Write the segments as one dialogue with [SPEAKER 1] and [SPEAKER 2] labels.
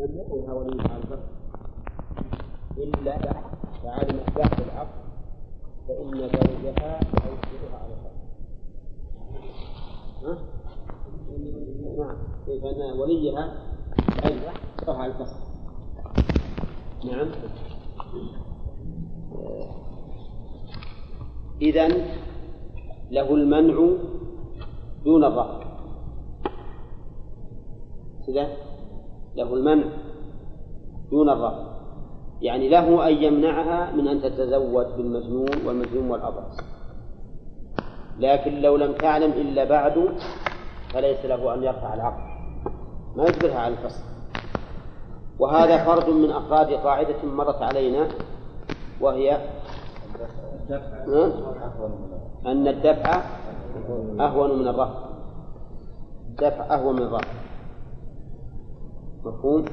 [SPEAKER 1] لم يقلها ولي الفرق إلا بعد العقد فإن زوجها يوكلها على ها؟ نعم فإن وليها أيضا على الفصل نعم إذا له المنع دون الرفض كذا له المنع دون الرفض. يعني له أن يمنعها من أن تتزوج بالمجنون والمجنون والأبرص. لكن لو لم تعلم إلا بعد فليس له أن يرفع العقد. ما يجبرها على الفصل. وهذا فرد من أفراد قاعدة مرت علينا وهي أن الدفع أهون من الرفع الدفع أهون من الرفع مفهوم؟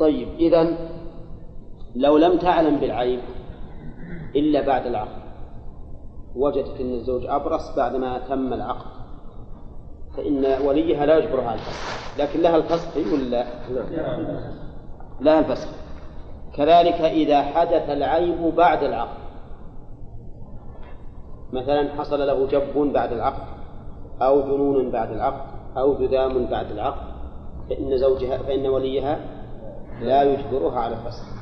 [SPEAKER 1] طيب إذا لو لم تعلم بالعيب إلا بعد العقد وجدت أن الزوج أبرص بعدما تم العقد فإن وليها لا يجبرها الفسخ لكن لها الفسخ ولا لا؟ لها الفسخ كذلك إذا حدث العيب بعد العقد مثلا حصل له جب بعد العقد أو جنون بعد العقد أو جذام بعد العقد فإن زوجها فإن وليها لا يجبرها على الفسخ.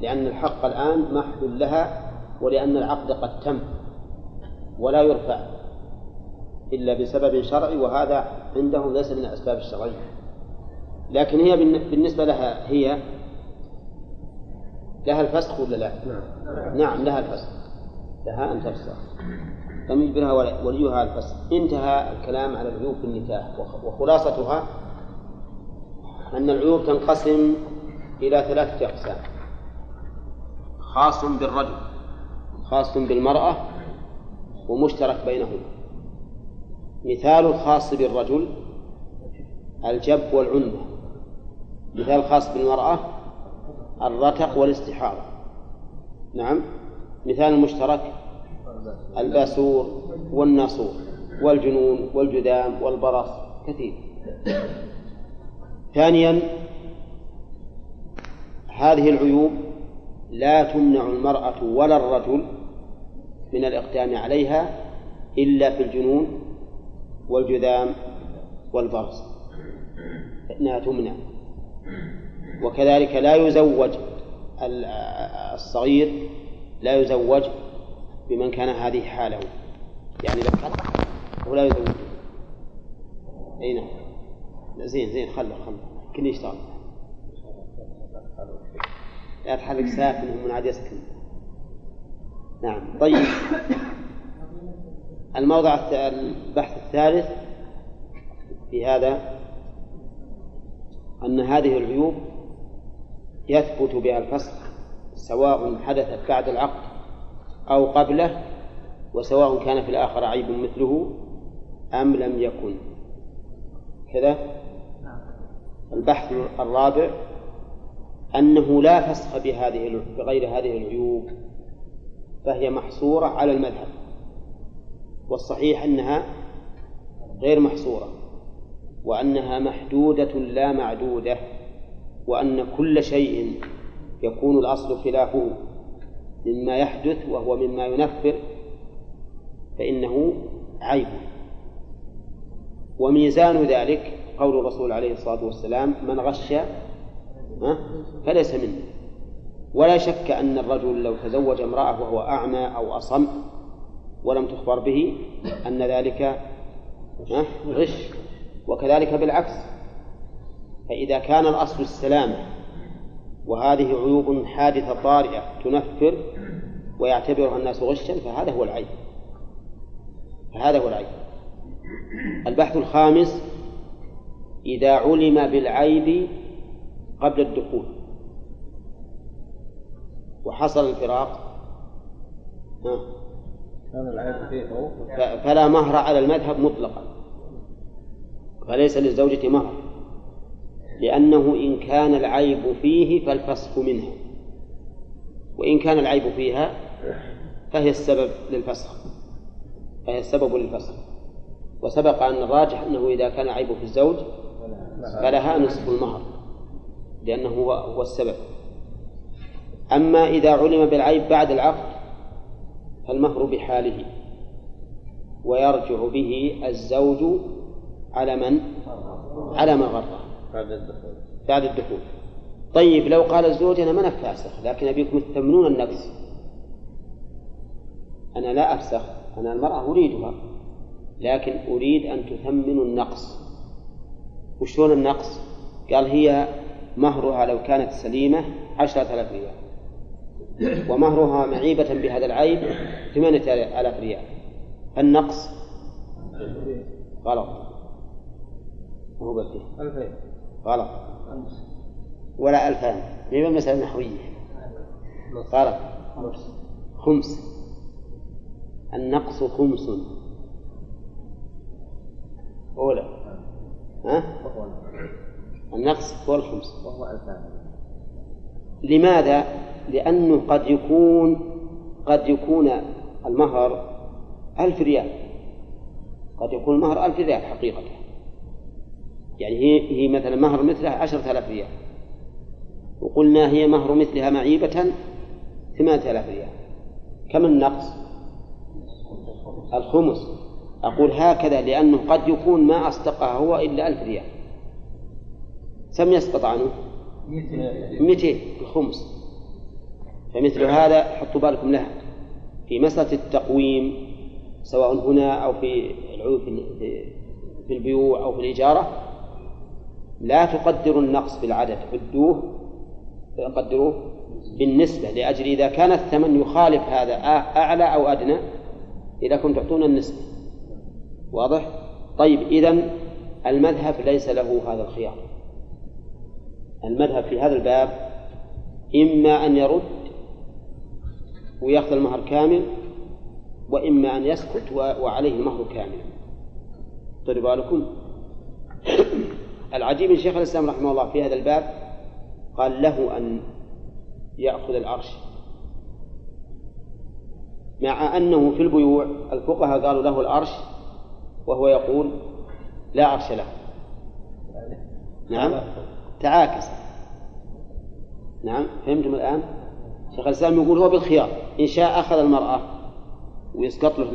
[SPEAKER 1] لأن الحق الآن محل لها ولأن العقد قد تم ولا يرفع إلا بسبب شرعي وهذا عندهم ليس من الأسباب الشرعية. لكن هي بالنسبة لها هي لها الفسخ ولا لا؟ نعم, نعم لها الفسخ. لها أن تفسخ. لم يجبرها وليها الفسخ. انتهى الكلام على العيوب في النكاح وخلاصتها أن العيوب تنقسم إلى ثلاثة أقسام. خاص بالرجل. خاص بالمرأة ومشترك بينهما. مثال الخاص بالرجل الجب والعنبة مثال الخاص بالمرأة الرتق والاستحاضة نعم. مثال المشترك الباسور والناصور والجنون والجذام والبرص. كثير. ثانيا هذه العيوب لا تمنع المرأة ولا الرجل من الإقدام عليها إلا في الجنون والجذام والبرص فإنها تمنع. وكذلك لا يزوج الصغير لا يزوج بمن كان هذه حاله. يعني لو ولا يزوج. أي نعم. زين زين خله خله يمكن يشتغل لا تحرك ساكن ومن عاد يسكن. نعم. طيب. الموضع البحث الثالث في هذا أن هذه العيوب يثبت بها الفسخ سواء حدثت بعد العقد أو قبله وسواء كان في الآخر عيب مثله أم لم يكن. كذا؟ البحث الرابع أنه لا فسخ بهذه بغير هذه العيوب فهي محصورة على المذهب. والصحيح أنها غير محصورة وأنها محدودة لا معدودة وأن كل شيء يكون الأصل خلافه مما يحدث وهو مما ينفر فإنه عيب. وميزان ذلك قول الرسول عليه الصلاة والسلام من غش فليس منه ولا شك أن الرجل لو تزوج امرأة وهو أعمى أو أصم ولم تخبر به أن ذلك غش. وكذلك بالعكس. فإذا كان الأصل السلامة وهذه عيوب حادثة طارئة تنفر ويعتبرها الناس غشا فهذا هو العيب. فهذا هو العيب. البحث الخامس إذا علم بالعيب قبل الدخول. وحصل الفراق. فلا مهر على المذهب مطلقا. فليس للزوجة مهر. لأنه إن كان العيب فيه فالفسخ منها. وإن كان العيب فيها فهي السبب للفسخ فهي السبب للفسخ وسبق أن الراجح أنه إذا كان العيب في الزوج فلها نصف المهر لأنه هو هو السبب. أما إذا علم بالعيب بعد العقد فالمهر بحاله ويرجع به الزوج على من؟ على ما غره.
[SPEAKER 2] بعد الدخول.
[SPEAKER 1] بعد الدخول. طيب لو قال الزوج أنا ما فاسخ لكن أبيكم تثمنون النقص. أنا لا أفسخ أنا المرأة أريدها لكن أريد أن تثمنوا النقص. وشلون النقص؟ قال هي مهرها لو كانت سليمة عشرة آلاف ريال. ومهرها معيبة بهذا العيب ثمانية آلاف ريال. النقص؟ غلط. هو بفيه غلط. ولا ألفان هي مسألة نحوية. غلط. خمس. النقص خمس. أولى. ها؟ النقص هو الخمس
[SPEAKER 2] وهو
[SPEAKER 1] لماذا؟ لأنه قد يكون قد يكون المهر ألف ريال قد يكون المهر ألف ريال حقيقة يعني هي هي مثلا مهر مثلها عشرة آلاف ريال وقلنا هي مهر مثلها معيبة ثمانية آلاف ريال كم النقص؟ الخمس أقول هكذا لأنه قد يكون ما أصدقها هو إلا ألف ريال. كم يسقط عنه؟ 200 الخمس. فمثل هذا حطوا بالكم لها. في مسألة التقويم سواء هنا أو في العيوب في البيوع أو في الإجارة لا تقدروا النقص بالعدد عدوه قدروه بالنسبة لأجل إذا كان الثمن يخالف هذا أعلى أو أدنى إذا كنت تعطون النسبة. واضح؟ طيب إذا المذهب ليس له هذا الخيار. المذهب في هذا الباب إما أن يرد ويأخذ المهر كامل وإما أن يسكت وعليه المهر كامل. طيب بالكم؟ العجيب من شيخ الإسلام رحمه الله في هذا الباب قال له أن يأخذ العرش. مع أنه في البيوع الفقهاء قالوا له العرش وهو يقول لا عرش له. نعم. تعاكس. نعم. فهمتم الآن؟ شيخ الإسلام يقول هو بالخيار. إن شاء أخذ المرأة ويسقط له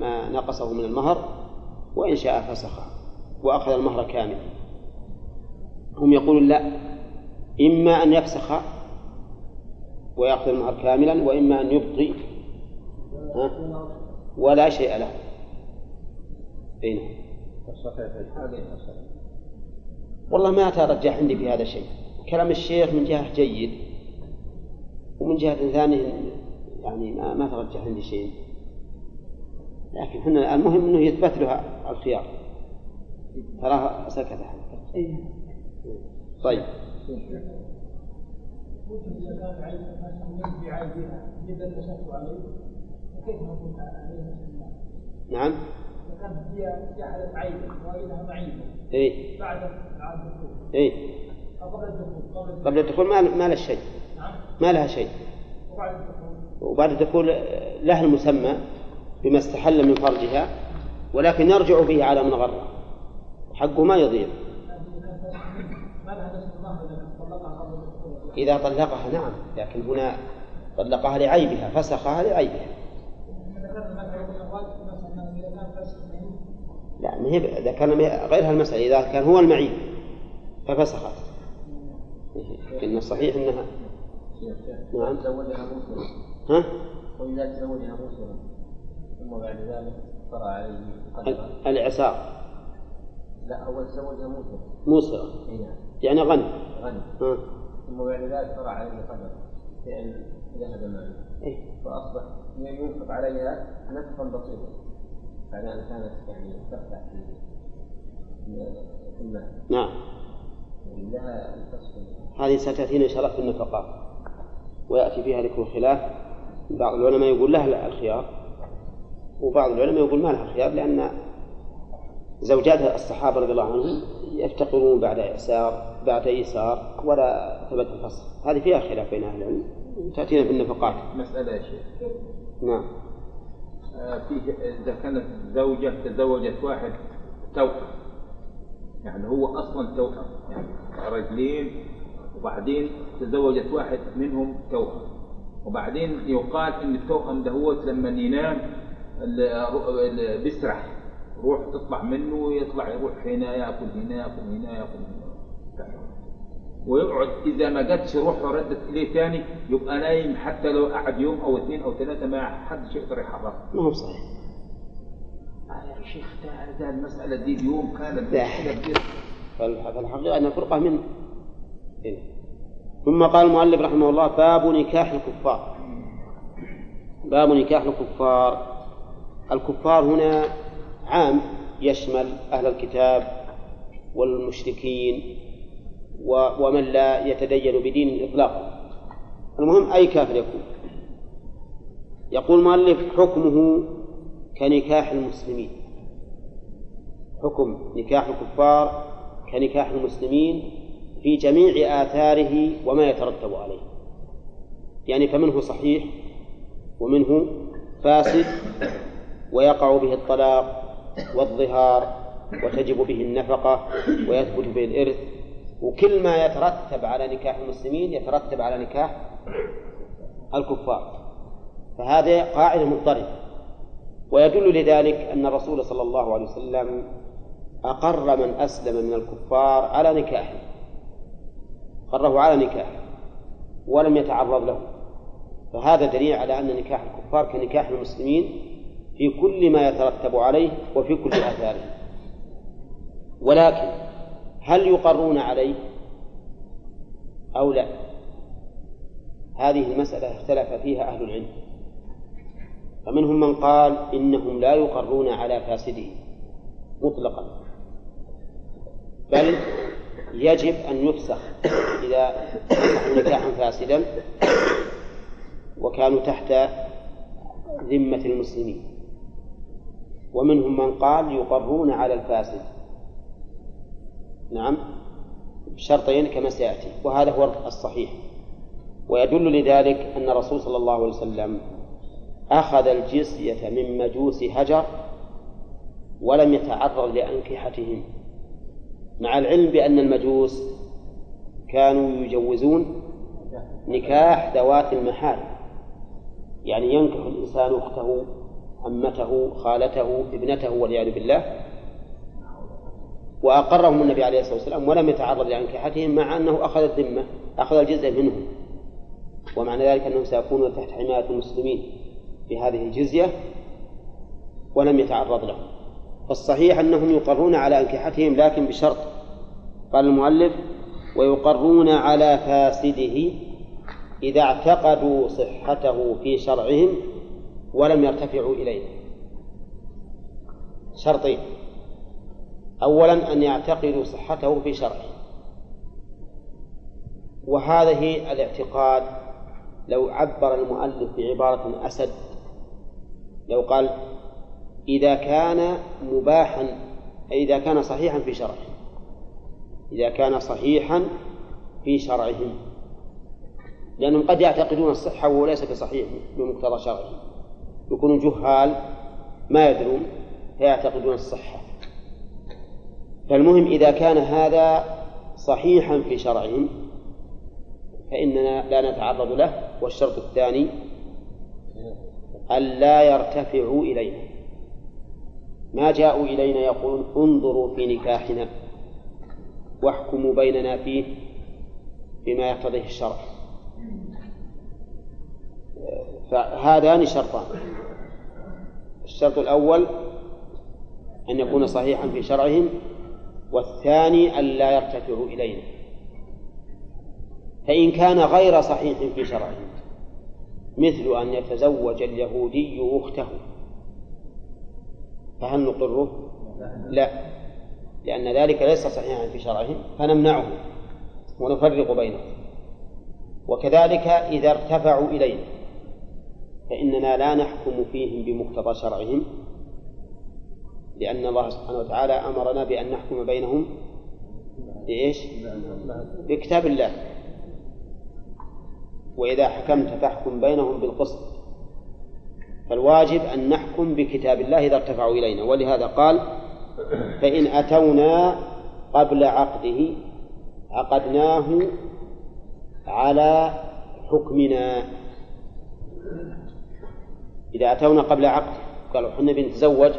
[SPEAKER 1] ما نقصه من المهر وإن شاء فسخه وأخذ المهر كاملا هم يقولون لا. إما أن يفسخ ويأخذ المهر كاملا وإما أن يبقي ولا شيء له. أين والله ما أترجح عندي في هذا الشيء كلام الشيخ من جهة جيد ومن جهة ثانية يعني ما, ما ترجح عندي شيء. لكن إحنا المهم إنه يثبت له الخيار. تراه سكت. طيب. نعم. هي جعلت عيبا وإنها معيبة إيه. بعد الدخول. إيه. قبل الدخول. قبل الدخول. ما ما لها شيء. نعم. ما لها شيء. وبعد الدخول. وبعد الدخول لها المسمى بما استحل من فرجها ولكن يرجع به على من غره حقه ما يضيع. إذا طلقها نعم. لكن هنا طلقها لعيبها فسخها لعيبها. لا ما هي إذا كان غير المسألة إذا كان هو المعيب ففسخت إن الصحيح أنها
[SPEAKER 2] نعم تزوجها موسما
[SPEAKER 1] ها؟
[SPEAKER 2] وإذا تزوجها موسما ثم بعد ذلك طرأ عليه
[SPEAKER 1] الإعسار
[SPEAKER 2] لا أول تزوجها موسرا نعم
[SPEAKER 1] يعني غني
[SPEAKER 2] غني ها. ثم بعد ذلك طرأ عليه قدر لأن ذهب ماله؟ فأصبح ينفق عليها نفقا بسيطا بعد أن كانت يعني في
[SPEAKER 1] نعم.
[SPEAKER 2] لها
[SPEAKER 1] هذه ستأتينا إن شاء الله في النفقات. ويأتي فيها ذكر الخلاف. بعض العلماء يقول لها الخيار. وبعض العلماء يقول ما لها الخيار لأن زوجات الصحابة رضي الله عنهم يفتقرون بعد إعسار بعد إيسار ولا ثبت الفصل. هذه فيها خلاف بين أهل العلم. تأتينا في النفقات.
[SPEAKER 2] مسألة يا شيخ.
[SPEAKER 1] نعم.
[SPEAKER 2] آه، في إذا كانت زوجة تزوجت واحد توأم.
[SPEAKER 3] يعني هو أصلا توأم. يعني رجلين وبعدين تزوجت واحد منهم توأم. وبعدين يقال إن التوأم ده هو لما ينام بيسرح. روح تطلع منه ويطلع يروح هنا يأكل هنا يأكل هنا يأكل هنا. ويقعد إذا ما جاتش روحه ردت إليه ثاني يبقى نايم حتى لو قعد يوم أو اثنين أو ثلاثة ما حدش يقدر يحركه.
[SPEAKER 1] ما هو صحيح.
[SPEAKER 3] آه يا شيخ ده, ده المسألة دي اليوم كانت
[SPEAKER 1] فالحقيقة أن فرقة من إيه؟ ثم قال المؤلف رحمه الله باب نكاح الكفار باب نكاح الكفار الكفار هنا عام يشمل أهل الكتاب والمشركين ومن لا يتدين بدين إطلاقا المهم أي كافر يكون؟ يقول المؤلف حكمه كنكاح المسلمين. حكم نكاح الكفار كنكاح المسلمين في جميع آثاره وما يترتب عليه. يعني فمنه صحيح ومنه فاسد ويقع به الطلاق والظهار وتجب به النفقة ويثبت به الإرث وكل ما يترتب على نكاح المسلمين يترتب على نكاح الكفار. فهذه قاعدة مضطردة. ويدل لذلك أن الرسول صلى الله عليه وسلم أقر من أسلم من الكفار على نكاحه. قره على نكاحه ولم يتعرض له. فهذا دليل على أن نكاح الكفار كنكاح المسلمين في كل ما يترتب عليه وفي كل آثاره. ولكن هل يقرون عليه أو لا؟ هذه المسألة اختلف فيها أهل العلم. فمنهم من قال إنهم لا يقرون على فاسده مطلقا. بل يجب أن يفسخ إذا نكحوا نكاحا فاسدا وكانوا تحت ذمة المسلمين. ومنهم من قال يقرون على الفاسد. نعم بشرطين كما سيأتي وهذا هو الصحيح. ويدل لذلك أن الرسول صلى الله عليه وسلم أخذ الجزية من مجوس هجر ولم يتعرض لأنكحتهم مع العلم بأن المجوس كانوا يجوزون نكاح ذوات المحارم. يعني ينكح الإنسان أخته عمته خالته ابنته والعياذ بالله وأقرهم النبي عليه الصلاة والسلام ولم يتعرض لأنكحتهم مع أنه أخذ الذمة أخذ الجزء منهم. ومعنى ذلك أنهم سيكونون تحت حماية المسلمين بهذه الجزية ولم يتعرض لهم. فالصحيح أنهم يقرون على أنكحتهم لكن بشرط. قال المؤلف ويقرون على فاسده إذا اعتقدوا صحته في شرعهم ولم يرتفعوا إليه. شرطين. أولا أن يعتقدوا صحته في شرعه. وهذه الاعتقاد لو عبر المؤلف بعبارة أسد لو قال إذا كان مباحا إذا كان صحيحا في شرعه. إذا كان صحيحا في شرعهم لأنهم قد يعتقدون الصحة وهو ليس بصحيح بمقتضى شرعه. يكونوا جهال ما يدرون فيعتقدون الصحة. فالمهم إذا كان هذا صحيحا في شرعهم فإننا لا نتعرض له والشرط الثاني ألا يرتفعوا إلينا. ما جاءوا إلينا يقولون انظروا في نكاحنا واحكموا بيننا فيه بما يقتضيه الشرع. فهذان شرطان. الشرط الأول أن يكون صحيحا في شرعهم والثاني أن لا يرتفعوا إلينا. فإن كان غير صحيح في شرعهم مثل أن يتزوج اليهودي أخته فهل نقره؟ لا لأن ذلك ليس صحيحا في شرعهم فنمنعه ونفرق بينهم وكذلك إذا ارتفعوا إلينا فإننا لا نحكم فيهم بمقتضى شرعهم. لأن الله سبحانه وتعالى أمرنا بأن نحكم بينهم بإيش؟ بكتاب الله. وإذا حكمت فاحكم بينهم بالقسط. فالواجب أن نحكم بكتاب الله إذا ارتفعوا إلينا. ولهذا قال فإن أتونا قبل عقده عقدناه على حكمنا. إذا أتونا قبل عقد قالوا حنا بنتزوج.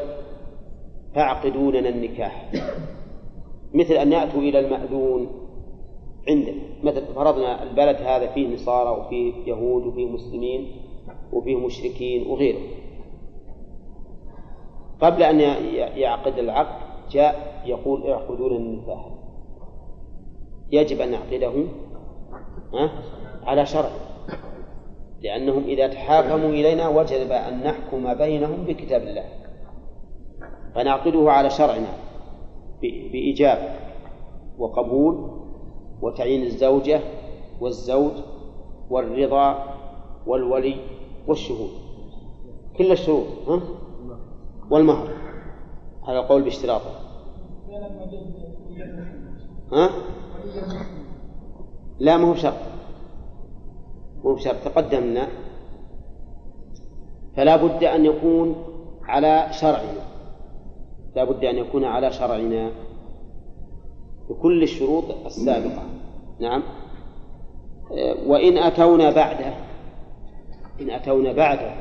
[SPEAKER 1] فاعقدوا لنا النكاح. مثل أن يأتوا إلى المأذون عندنا مثل فرضنا البلد هذا فيه نصارى وفيه يهود وفيه مسلمين وفيه مشركين وغيره. قبل أن يعقد العقد جاء يقول اعقدوا لنا النكاح. يجب أن نعقده على شرع. لأنهم إذا تحاكموا إلينا وجب أن نحكم بينهم بكتاب الله. فنعقده على شرعنا بإجابة وقبول وتعيين الزوجة والزوج والرضا والولي والشهود. كل الشروط ها؟ والمهر. هذا القول باشتراطه. ها؟ لا ما هو شرط مو بشرط. تقدمنا. فلا بد أن يكون على شرعنا. لا بد أن يكون على شرعنا بكل الشروط السابقة. نعم. وإن أتونا بعده إن أتونا بعده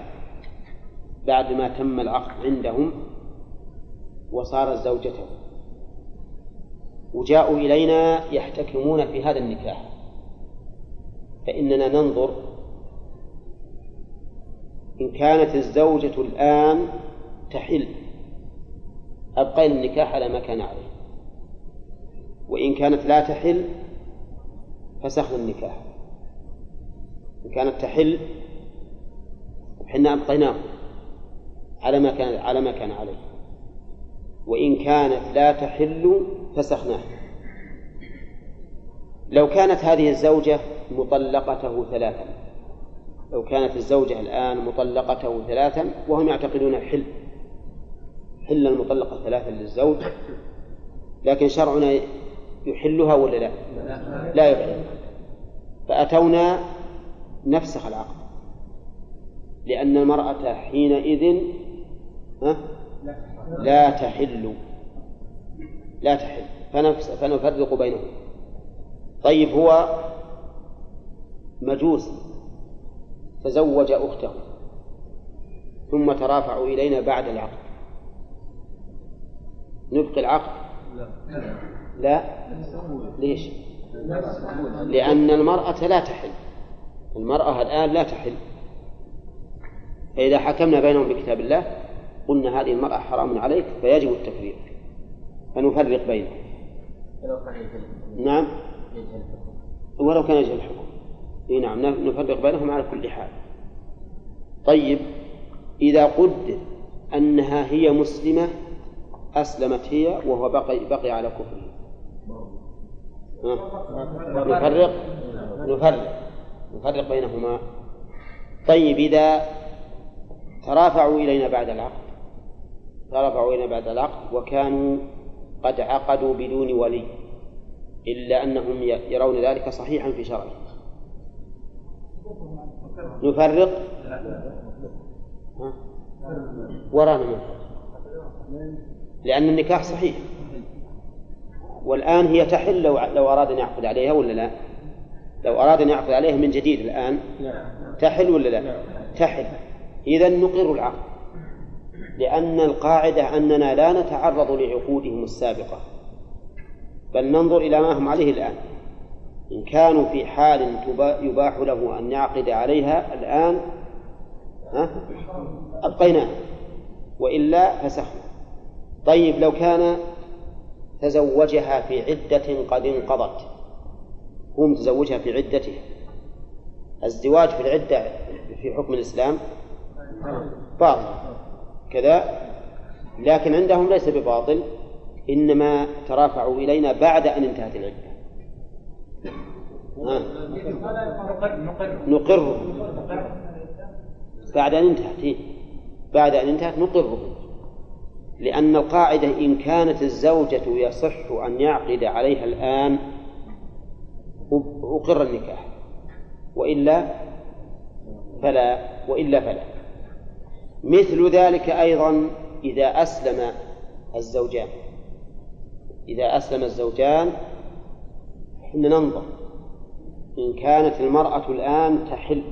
[SPEAKER 1] بعد ما تم العقد عندهم وصارت زوجته. وجاءوا إلينا يحتكمون في هذا النكاح. فإننا ننظر إن كانت الزوجة الآن تحل. أبقينا النكاح على ما كان عليه. وإن كانت لا تحل فسخنا النكاح. إن كانت تحل حنا أبقيناه على ما كان على ما كان عليه. وإن كانت لا تحل فسخناه. لو كانت هذه الزوجة مطلقته ثلاثا. لو كانت الزوجة الآن مطلقته ثلاثا وهم يعتقدون الحل حل المطلقة ثلاثا للزوج لكن شرعنا يحلها ولا لا؟ لا يحل. فأتونا نفسخ العقد لأن المرأة حينئذ لا تحل. لا تحل. فنفرق بينهم. طيب هو مجوس تزوج أخته ثم ترافعوا إلينا بعد العقد. نبقي العقد. لا. ليش؟ لأن المرأة لا تحل. المرأة الآن لا تحل. فإذا حكمنا بينهم بكتاب الله قلنا هذه المرأة حرام عليك فيجب التفريق. فنفرق بينهم. نعم. ولو كان يجهل الحكم. إي نعم نفرق بينهم على كل حال. طيب إذا قدر أنها هي مسلمة أسلمت هي وهو بقي بقي على كفره. نفرق؟ نفرق. نفرق بينهما. طيب إذا ترافعوا إلينا بعد العقد. ترافعوا إلينا بعد العقد وكانوا قد عقدوا بدون ولي إلا أنهم يرون ذلك صحيحا في شرعه. نفرق؟ ورانا من لأن النكاح صحيح. والآن هي تحل لو لو أراد أن يعقد عليها ولا لا؟ لو أراد أن يعقد عليها من جديد الآن تحل ولا لا؟ تحل. إذا نقر العقد. لأن القاعدة أننا لا نتعرض لعقودهم السابقة. بل ننظر إلى ما هم عليه الآن. إن كانوا في حال يباح له أن يعقد عليها الآن ها؟ أبقيناه. وإلا فسخنا. طيب لو كان تزوجها في عدة قد انقضت هو متزوجها في عدته الزواج في العدة في حكم الإسلام باطل كذا لكن عندهم ليس بباطل إنما ترافعوا إلينا بعد أن انتهت العدة. نقر بعد أن انتهت إيه؟ بعد أن انتهت نقره لأن القاعدة إن كانت الزوجة يصح أن يعقد عليها الآن أقر النكاح. وإلا فلا وإلا فلا. مثل ذلك أيضا إذا أسلم الزوجان. إذا أسلم الزوجان حنا ننظر. إن كانت المرأة الآن تحل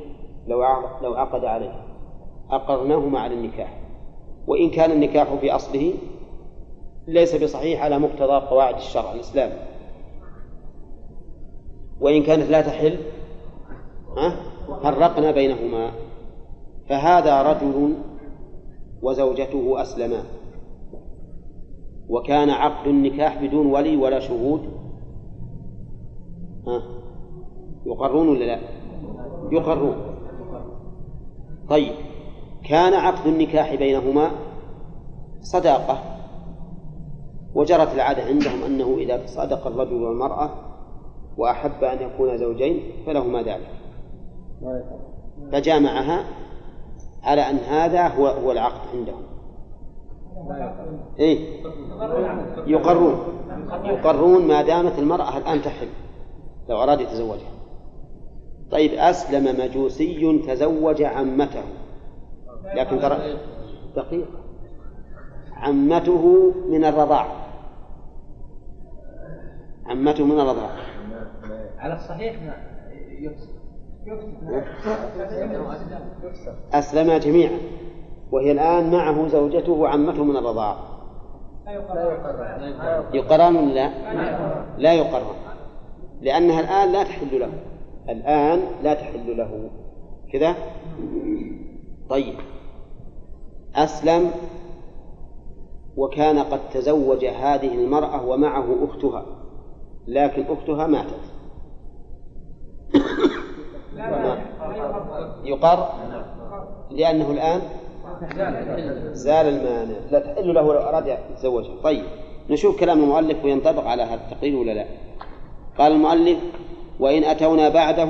[SPEAKER 1] لو لو عقد عليها أقرناهما على النكاح. وإن كان النكاح في أصله ليس بصحيح على مقتضى قواعد الشرع الإسلامي وإن كانت لا تحل فرقنا بينهما. فهذا رجل وزوجته أسلما. وكان عقد النكاح بدون ولي ولا شهود. ها يقرون ولا لا؟ يقرون. طيب. كان عقد النكاح بينهما صداقة وجرت العادة عندهم أنه إذا تصادق الرجل والمرأة وأحب أن يكون زوجين فلهما ذلك. فجامعها على أن هذا هو هو العقد عندهم. إيه؟ يقرون. يقرون ما دامت المرأة الآن تحل لو أراد يتزوجها. طيب أسلم مجوسي تزوج عمته. لكن ترى دقيقة عمته من الرضاع. عمته من الرضاع.
[SPEAKER 2] على الصحيح
[SPEAKER 1] أسلما جميعا. وهي الآن معه زوجته وعمته من الرضاعة يقران لا؟ لا يقران لأنها الآن لا تحل له. الآن لا تحل له. كذا؟ طيب. أسلم وكان قد تزوج هذه المرأة ومعه أختها لكن أختها ماتت. يقر؟ لأنه الآن زال المانع. لا تحل له لو أراد يتزوجها طيب نشوف كلام المؤلف وينطبق على هذا التقرير ولا لا؟ قال المؤلف وإن أتونا بعده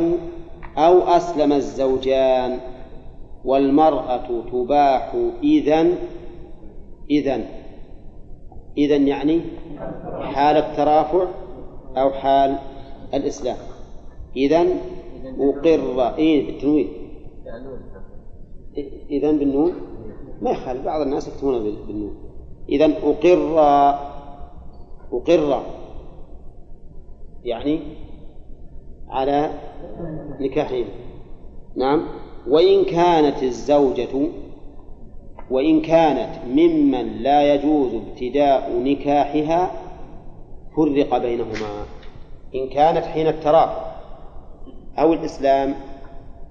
[SPEAKER 1] أو أسلم الزوجان. والمرأة تباح إذا إذا إذا يعني حال الترافع أو حال الإسلام. إذا أقر إيه بالتنوين. إذا بالنون؟ ما يخالف بعض الناس يكتبون بالنون. إذا أقر أقر يعني على نكاحهم. نعم؟ وإن كانت الزوجة وإن كانت ممن لا يجوز ابتداء نكاحها فرق بينهما. إن كانت حين الترافع أو الإسلام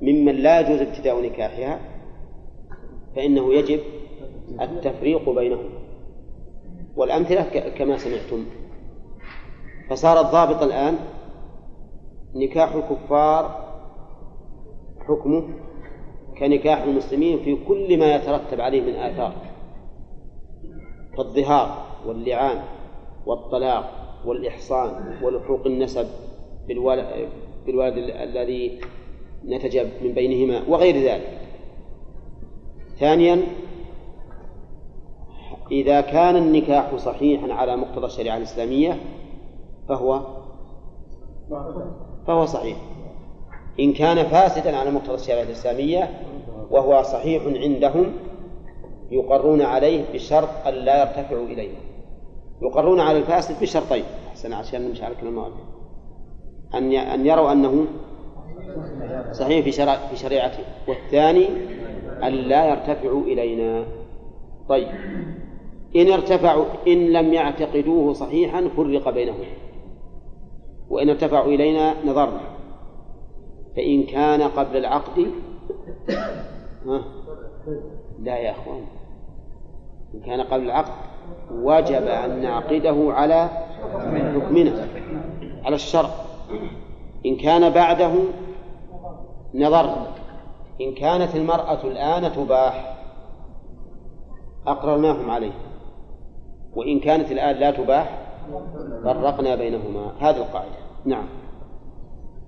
[SPEAKER 1] ممن لا يجوز ابتداء نكاحها فإنه يجب التفريق بينهم والأمثلة كما سمعتم. فصار الضابط الآن نكاح الكفار حكمه كنكاح المسلمين في كل ما يترتب عليه من آثار. كالظهار واللعان والطلاق والإحصان ولحوق النسب بالولد الذي نتج من بينهما وغير ذلك. ثانيا إذا كان النكاح صحيحا على مقتضى الشريعة الإسلامية فهو فهو صحيح. إن كان فاسدا على مقتضى الشريعة الإسلامية وهو صحيح عندهم يقرون عليه بشرط أن لا يرتفعوا إليه. يقرون على الفاسد بشرطين أحسن عشان نمشي على كلام أن أن يروا أنه صحيح في شرع في شريعته. والثاني أن لا يرتفعوا إلينا. طيب. إن ارتفعوا إن لم يعتقدوه صحيحا فرق بينهم. وإن ارتفعوا إلينا نظرنا. فإن كان قبل العقد ها؟ لا يا أخوان. إن كان قبل العقد وجب أن نعقده على حكمنا على الشرع. إن كان بعده نظرنا إن كانت المرأة الآن تباح أقررناهم عليه. وإن كانت الآن لا تباح فرقنا بينهما. هذه القاعدة. نعم.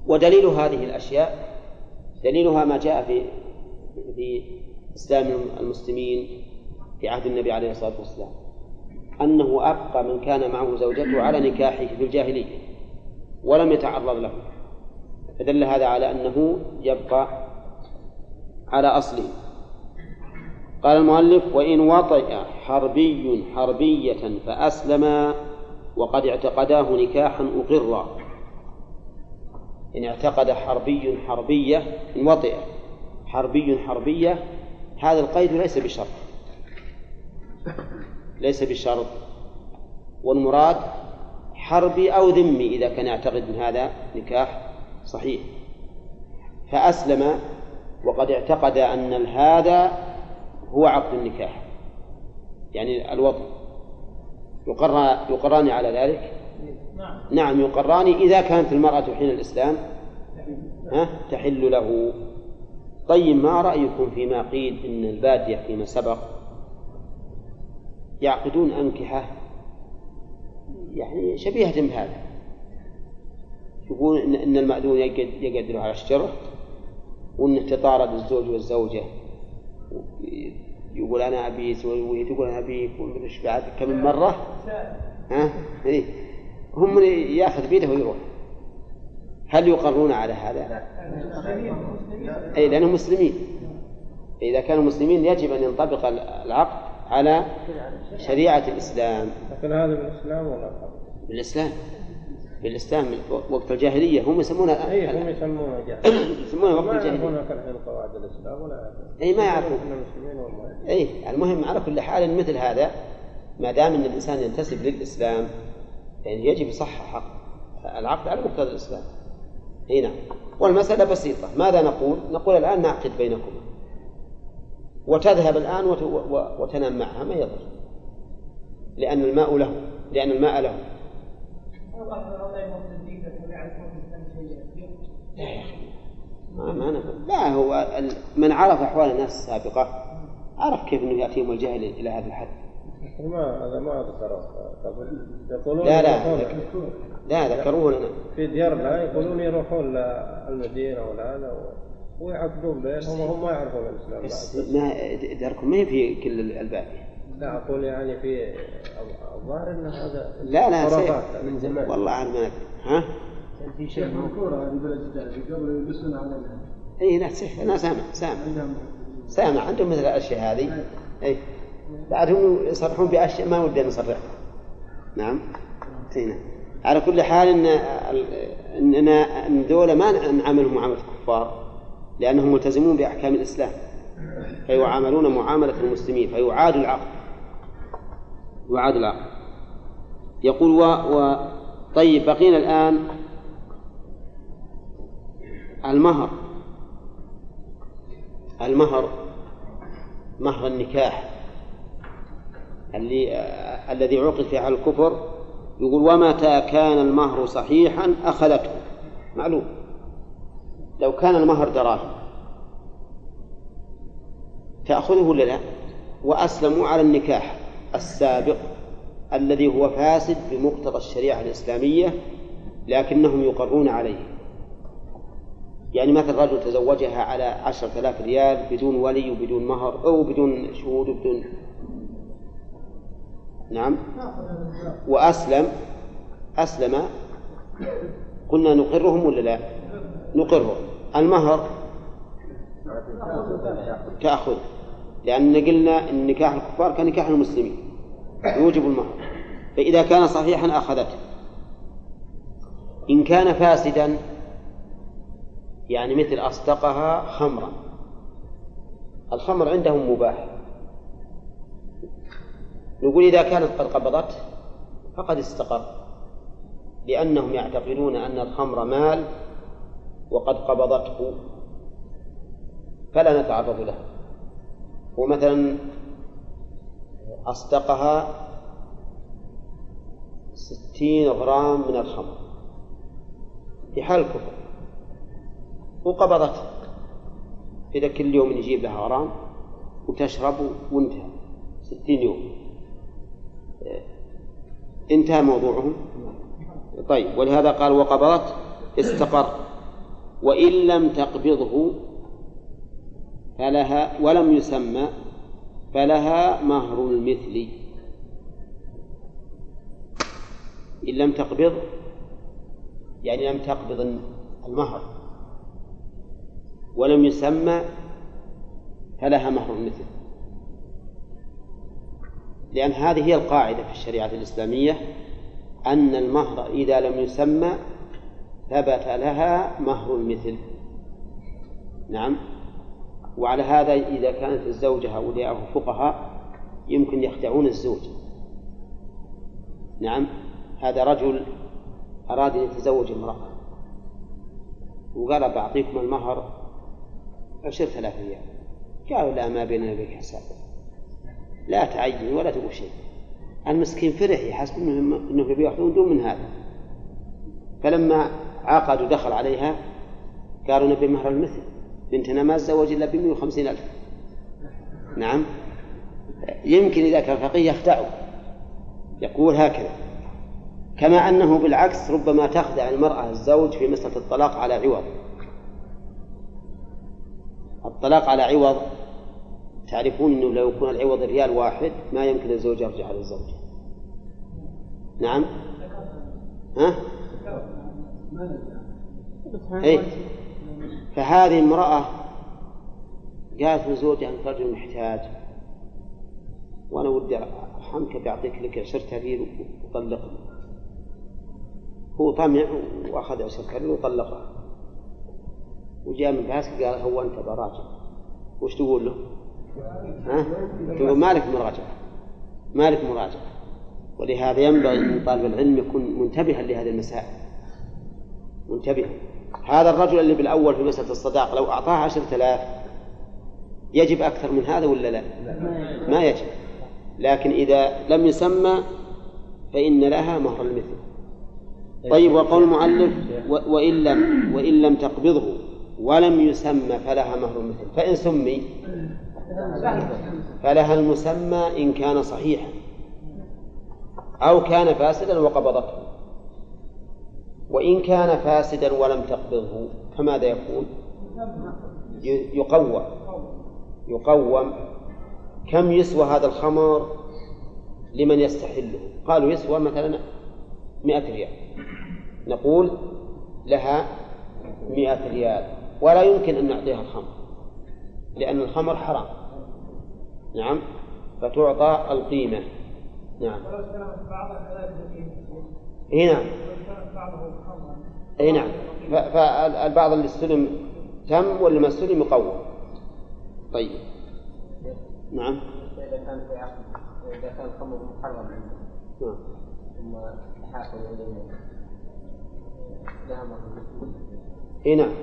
[SPEAKER 1] ودليل هذه الأشياء دليلها ما جاء في في إسلام المسلمين في عهد النبي عليه الصلاة والسلام أنه أبقى من كان معه زوجته على نكاحه في الجاهلية ولم يتعرض له. فدل هذا على أنه يبقى على أصله. قال المؤلف وإن وطئ حربي حربية فأسلم وقد اعتقداه نكاحا أقرا. إن اعتقد حربي حربية إن وطئ حربي حربية هذا القيد ليس بشرط. ليس بشرط. والمراد حربي أو ذمي إذا كان يعتقد أن هذا نكاح صحيح. فأسلم وقد اعتقد أن هذا هو عقد النكاح يعني الوضع يقران على ذلك. نعم. يقران إذا كانت المرأة حين الإسلام. ها؟ تحل له. طيب ما رأيكم فيما قيل إن البادية فيما سبق؟ يعقدون أنكحة. يعني شبيهة بهذا. يقول إن المأذون يقدر على الشر وأنه تطارد الزوج والزوجة. يقول أنا أبيك وهي تقول أنا أبيك ومدري إيش بعد كم مرة؟ ها؟ إيه. هم ياخذ بيده ويروح. هل يقرون على هذا؟ أي لأنهم مسلمين. إذا كانوا مسلمين يجب أن ينطبق العقد على شريعة الإسلام.
[SPEAKER 4] لكن هذا بالإسلام ولا
[SPEAKER 1] بالإسلام. بالإسلام وقت الجاهلية هم يسمونها
[SPEAKER 4] أي هم يسمونها جاهلية
[SPEAKER 1] يسمونها وقت
[SPEAKER 4] الجاهلية. يعرفون الحين قواعد الإسلام ولا
[SPEAKER 1] أي ما يعرفون. أي المهم على كل حال مثل هذا ما دام أن الإنسان ينتسب للإسلام يعني يجب يصحح العقد على مقتضى الإسلام. إي نعم. والمسألة بسيطة. ماذا نقول؟ نقول الآن نعقد بينكما وتذهب الآن وت... و... وتنام معها ما يضر. لأن الماء له. لأن الماء له. لا يا أخي. ما ما أنا لا هو. من عرف أحوال الناس السابقة عرف كيف أنه يأتيهم الجهل إلى هذا الحد.
[SPEAKER 4] ما هذا ما ذكره قبل يقولون
[SPEAKER 1] لا لا
[SPEAKER 4] يروحون-
[SPEAKER 1] لا ذكروه لنا.
[SPEAKER 4] في ديار لا يقولون يروحون للمدينة ولا هذا و- ويعقدون بينهم وهم ما يعرفون الإسلام
[SPEAKER 1] بس
[SPEAKER 4] بعد
[SPEAKER 1] ما داركم ما هي في كل البادية
[SPEAKER 4] لا أقول يعني في الظاهر أن هذا
[SPEAKER 1] لا لا.
[SPEAKER 4] من زمان.
[SPEAKER 1] والله أنا ما أدري. ها؟
[SPEAKER 4] في شيء
[SPEAKER 5] مذكورة هذه بلد الداعي قبل يلبسون عليها.
[SPEAKER 1] اي لا سيف أنا سامع سامع.
[SPEAKER 5] عندهم
[SPEAKER 1] سامع عندهم مثل الأشياء هذه. أي. بعد هم يصرحون بأشياء ما ودي نصرح نعم. اي نعم على كل حال إن اننا ان ذولا ما نعاملهم معاملة الكفار لأنهم ملتزمون بأحكام الإسلام. فيعاملون معاملة المسلمين فيعاد العقد يعاد العقد يقول و, و طيب بقينا الآن المهر. المهر مهر النكاح. اللي آه الذي عقد فيه على الكفر يقول ومتى كان المهر صحيحا أخذته. معلوم. لو كان المهر دراهم. تأخذه ولا لا؟ وأسلموا على النكاح السابق الذي هو فاسد بمقتضى الشريعة الإسلامية لكنهم يقرون عليه. يعني مثل رجل تزوجها على عشرة آلاف ريال بدون ولي وبدون مهر أو بدون شهود وبدون نعم. وأسلم. أسلم. قلنا نقرهم ولا لا؟ نقرهم. المهر تأخذ. لأن قلنا أن نكاح الكفار كنكاح المسلمين. يوجب المهر. فإذا كان صحيحا أخذته. إن كان فاسدا يعني مثل أصدقها خمرا. الخمر عندهم مباح. نقول إذا كانت قد قبضته فقد استقر لأنهم يعتقدون أن الخمر مال وقد قبضته فلا نتعرض له. ومثلا أصدقها ستين غرام من الخمر في حال الكفر وقبضته. إذا كل يوم يجيب لها غرام وتشرب وانتهى ستين يوم. انتهى موضوعهم. طيب ولهذا قال وقبضت استقر. وإن لم تقبضه فلها ولم يسمى فلها مهر المثل. إن لم تقبض يعني لم تقبض المهر. ولم يسمى فلها مهر المثل. لأن هذه هي القاعدة في الشريعة الإسلامية أن المهر إذا لم يسمى ثبت لها مهر المثل. نعم. وعلى هذا إذا كانت الزوجة أولياءه فقهاء يمكن يخدعون الزوج. نعم. هذا رجل أراد أن يتزوج امرأة. وقال بعطيكم المهر عشرة آلاف ريال. قالوا لا ما بيننا وبينك حساب. لا تعين ولا تقول شيء. المسكين فرح يحسب إنه انه بياخذون دون من هذا. فلما عقد ودخل عليها قالوا نبي مهر المثل. بنتنا ما تزوج إلا ب 150 ألف. نعم. يمكن إذا كان فقيه يخدعه. يقول هكذا. كما أنه بالعكس ربما تخدع المرأة الزوج في مسألة الطلاق على عوض. الطلاق على عوض تعرفون إنه لو يكون العوض ريال واحد ما يمكن الزوج يرجع على الزوج نعم؟ ها؟ اي فهذه امرأة قالت لزوجها أنت رجل محتاج. وأنا ودي أرحمك بيعطيك لك عشرة ريال وطلقني هو طمع وأخذ عشرة ريال وطلقها. وجاء من باسك قال هو أنت براجع. وش تقول له؟ ها؟ تقول مالك مراجعة. مالك مراجعة. ولهذا ينبغي أن طالب العلم يكون منتبها لهذه المسائل. منتبها. هذا الرجل اللي بالأول في مسألة الصداق لو أعطاه عشرة آلاف يجب أكثر من هذا ولا لا؟ ما يجب. لكن إذا لم يسمى فإن لها مهر المثل. طيب وقول المؤلف وإن لم وإن لم تقبضه ولم يسمى فلها مهر المثل. فإن سمي فلها المسمى إن كان صحيحا أو كان فاسدا وقبضته. وإن كان فاسدا ولم تقبضه فماذا يكون؟ يقوم. يقوم. كم يسوى هذا الخمر لمن يستحله؟ قالوا يسوى مثلا مئة ريال. نقول لها مئة ريال. ولا يمكن أن نعطيها الخمر لأن الخمر حرام. نعم. فتعطى القيمة. نعم. اي نعم. اي نعم. فالبعض اللي استلم تم واللي ما استلم يقوم. طيب. نعم.
[SPEAKER 2] إذا كان في عقد إذا كان الخمر محرم عنده
[SPEAKER 1] نعم.
[SPEAKER 2] ثم تحاكموا إليه. لها مهر
[SPEAKER 1] اي نعم.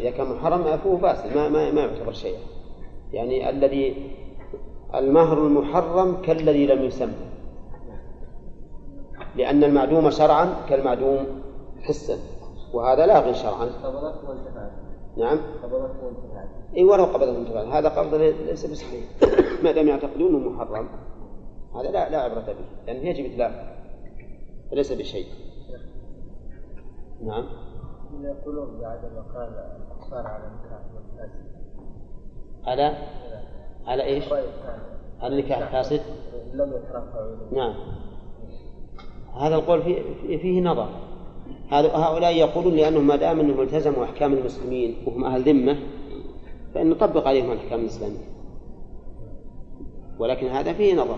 [SPEAKER 1] إذا كان محرم فهو فاسد. ما ما ما يعتبر شيئا. يعني الذي المهر المحرم كالذي لم يسمى. لأن المعدوم شرعا كالمعدوم حسا وهذا لاغ شرعا.
[SPEAKER 2] قبضته وانتفعت.
[SPEAKER 1] نعم.
[SPEAKER 2] قبضته وانتفعت.
[SPEAKER 1] إي ولو قبضه انتفاع هذا قبض ليس بصحيح. ما دام يعتقدون أنه محرم هذا لا لا عبرة به. لأنه يجب إتلافه فليس بشيء. نعم.
[SPEAKER 2] يقولون بعد ما قال على النكاح والفاسد.
[SPEAKER 1] على على إيش؟ على النكاح الفاسد
[SPEAKER 2] لم يترفع
[SPEAKER 1] نعم. هذا القول فيه, فيه نظر. هؤلاء يقولون لأنهم ما دام أنهم التزموا أحكام المسلمين وهم أهل ذمة فإن نطبق عليهم الأحكام الإسلامية. ولكن هذا فيه نظر.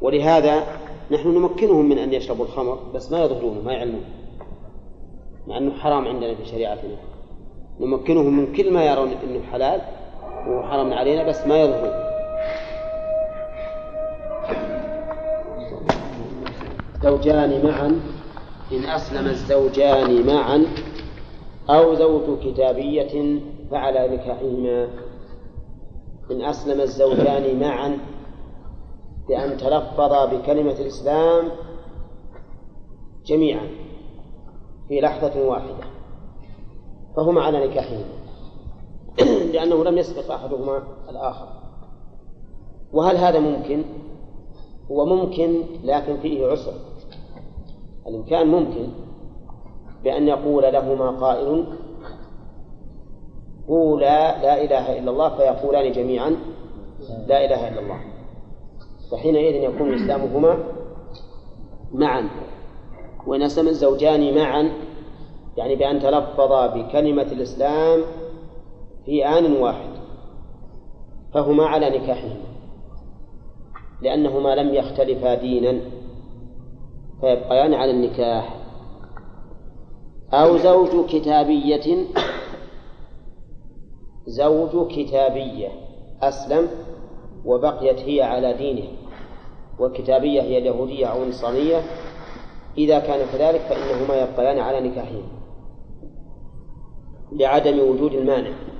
[SPEAKER 1] ولهذا نحن نمكنهم من أن يشربوا الخمر بس ما يظهرونه ما يعلمون. مع أنه حرام عندنا في شريعتنا. نمكنهم من كل ما يرون أنه حلال وحرم علينا بس ما يظهرون زوجان معا إن أسلم الزوجان معا أو زوج كتابية فعلى نكاحهما. إن أسلم الزوجان معا بأن تلفظا بكلمة الإسلام جميعا في لحظة واحدة فهما على نكاحهما. لأنه لم يسبق أحدهما الآخر. وهل هذا ممكن؟ هو ممكن لكن فيه عسر. الإمكان ممكن بأن يقول لهما قائل قولا لا إله إلا الله فيقولان جميعا لا إله إلا الله. فحينئذ يكون إسلامهما معا. وإن أسلم الزوجان معا يعني بأن تلفظا بكلمة الإسلام في آن واحد فهما على نكاحهما لأنهما لم يختلفا دينا فيبقيان على النكاح. أو زوج كتابية زوج كتابية أسلم وبقيت هي على دينه والكتابية هي اليهودية أو النصرانية إذا كان كذلك فإنهما يبقيان على نكاحهما لعدم وجود المانع.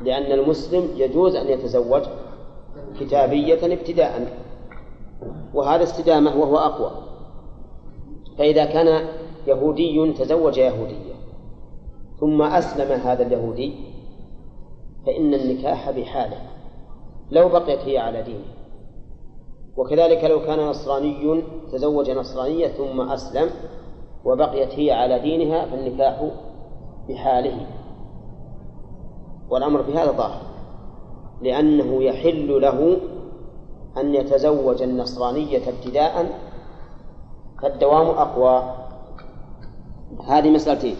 [SPEAKER 1] لأن المسلم يجوز أن يتزوج كتابية ابتداء وهذا استدامة وهو أقوى. فإذا كان يهودي تزوج يهودية ثم أسلم هذا اليهودي فإن النكاح بحاله. لو بقيت هي على دينه. وكذلك لو كان نصراني تزوج نصرانية ثم أسلم وبقيت هي على دينها فالنكاح بحاله. والأمر بهذا ظاهر لأنه يحل له أن يتزوج النصرانية ابتداء فالدوام أقوى. هذه مسألتين.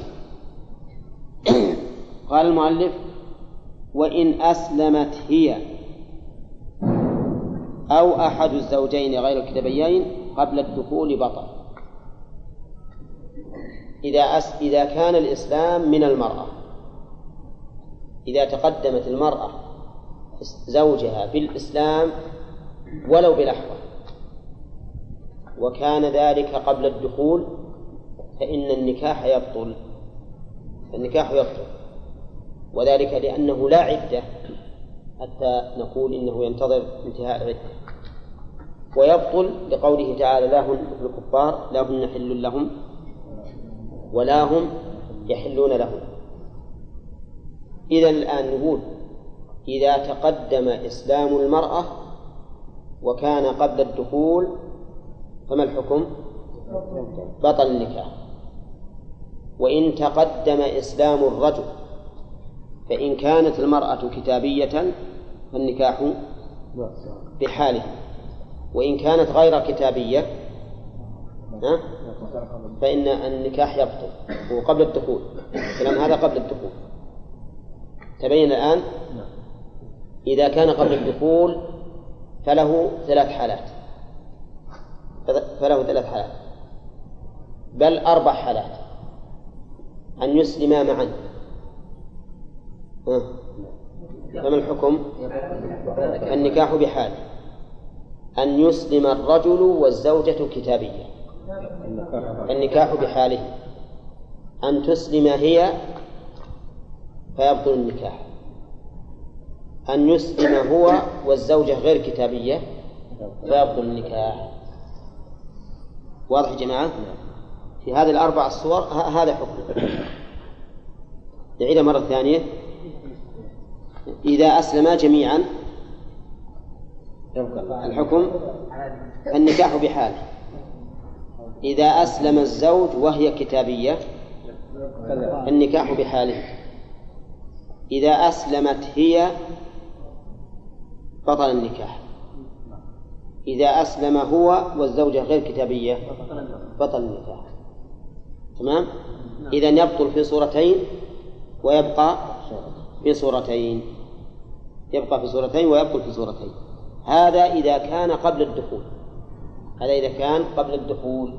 [SPEAKER 1] قال المؤلف وإن أسلمت هي أو أحد الزوجين غير الكتابيين قبل الدخول بطل. إذا أس إذا كان الإسلام من المرأة. إذا تقدمت المرأة زوجها بالإسلام ولو بلحظة وكان ذلك قبل الدخول فإن النكاح يبطل النكاح يبطل وذلك لأنه لا عدة حتى نقول إنه ينتظر انتهاء العدة ويبطل لقوله تعالى لا هن الكفار لا هن حل لهم ولا هم يحلون لهم. إذا الآن نقول إذا تقدم إسلام المرأة وكان قبل الدخول فما الحكم؟ بطل النكاح. وإن تقدم إسلام الرجل فإن كانت المرأة كتابية فالنكاح بحاله وإن كانت غير كتابية فإن النكاح يبطل. وقبل الدخول. الكلام هذا قبل الدخول. تبين الآن؟ إذا كان قبل الدخول فله ثلاث حالات. فله ثلاث حالات. بل أربع حالات. أن يسلما معا. فما الحكم؟ النكاح بحال. أن يسلم الرجل والزوجة كتابية. النكاح بحاله. أن تسلم هي فيبطل النكاح. أن يسلم هو والزوجة غير كتابية فيبطل النكاح. واضح يا جماعة؟ في هذه الأربع الصور هذا حكم. نعيدها مرة ثانية. إذا أسلما جميعا الحكم النكاح بحاله إذا أسلم الزوج وهي كتابية النكاح بحاله. إذا أسلمت هي بطل النكاح. إذا أسلم هو والزوجة غير كتابية بطل النكاح. تمام؟ إذا يبطل في صورتين ويبقى في صورتين. يبقى في صورتين ويبطل في صورتين. هذا إذا كان قبل الدخول. هذا إذا كان قبل الدخول.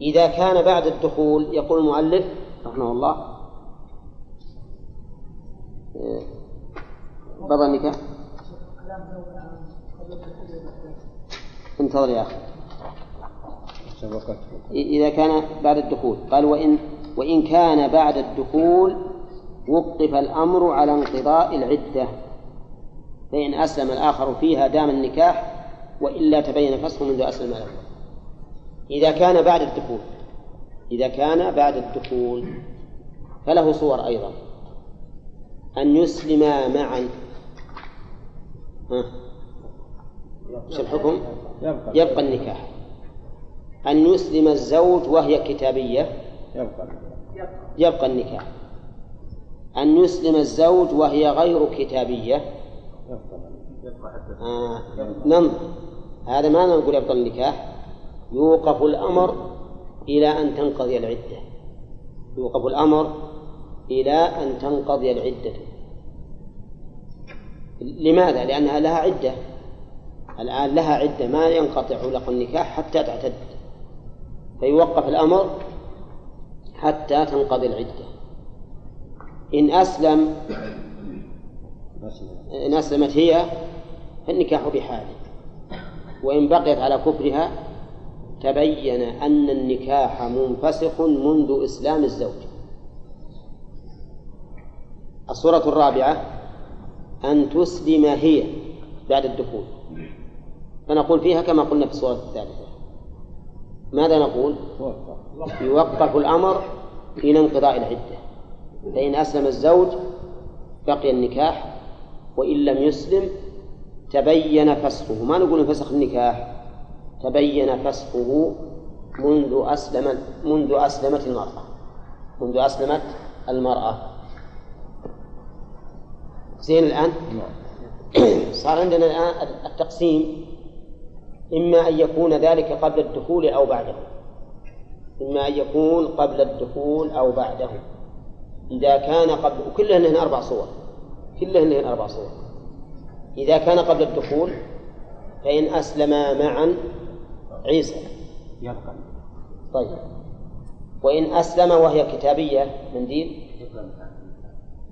[SPEAKER 1] إذا كان بعد الدخول يقول المؤلف رحمه الله بضع النكاح انتظر يا أخي. إذا كان بعد الدخول. قال وإن وإن كان بعد الدخول وقف الأمر على انقضاء العدة. فإن أسلم الآخر فيها دام النكاح وإلا تبين فسخه منذ أسلم الأول إذا كان بعد الدخول. إذا كان بعد الدخول. فله صور أيضا. أن يسلما معا ها؟ إيش الحكم؟ يبقى. النكاح. أن يسلم الزوج وهي كتابية. يبقى. النكاح. أن يسلم الزوج وهي غير كتابية. آه ننظر هذا ما نقول يبطل النكاح. يوقف الأمر إلى أن تنقضي العدة. يوقف الأمر إلى أن تنقضي العدة. لماذا؟ لأنها لها عدة. الآن لها عدة ما ينقطع علق النكاح حتى تعتد. فيوقف الأمر حتى تنقضي العدة. إن أسلم إن أسلمت هي فالنكاح بحاله. وإن بقيت على كفرها تبين أن النكاح منفسخ منذ إسلام الزوج. الصورة الرابعة أن تسلم هي بعد الدخول. فنقول فيها كما قلنا في الصورة الثالثة. ماذا نقول؟ يوقف الأمر إلى انقضاء العدة. فإن أسلم الزوج بقي النكاح وإن لم يسلم تبين فسخه. ما نقول فسخ النكاح؟ تبين فسخه منذ أسلم منذ أسلمت المرأة. منذ أسلمت المرأة. زين الآن؟ صار عندنا الآن التقسيم إما أن يكون ذلك قبل الدخول أو بعده. إما أن يكون قبل الدخول أو بعده. إذا كان قبل وكلهن أربع صور. كلهن أربع صور. إذا كان قبل الدخول فإن أسلما معا عيسى.
[SPEAKER 6] يبقى.
[SPEAKER 1] طيب. وإن أسلم وهي كتابية منديل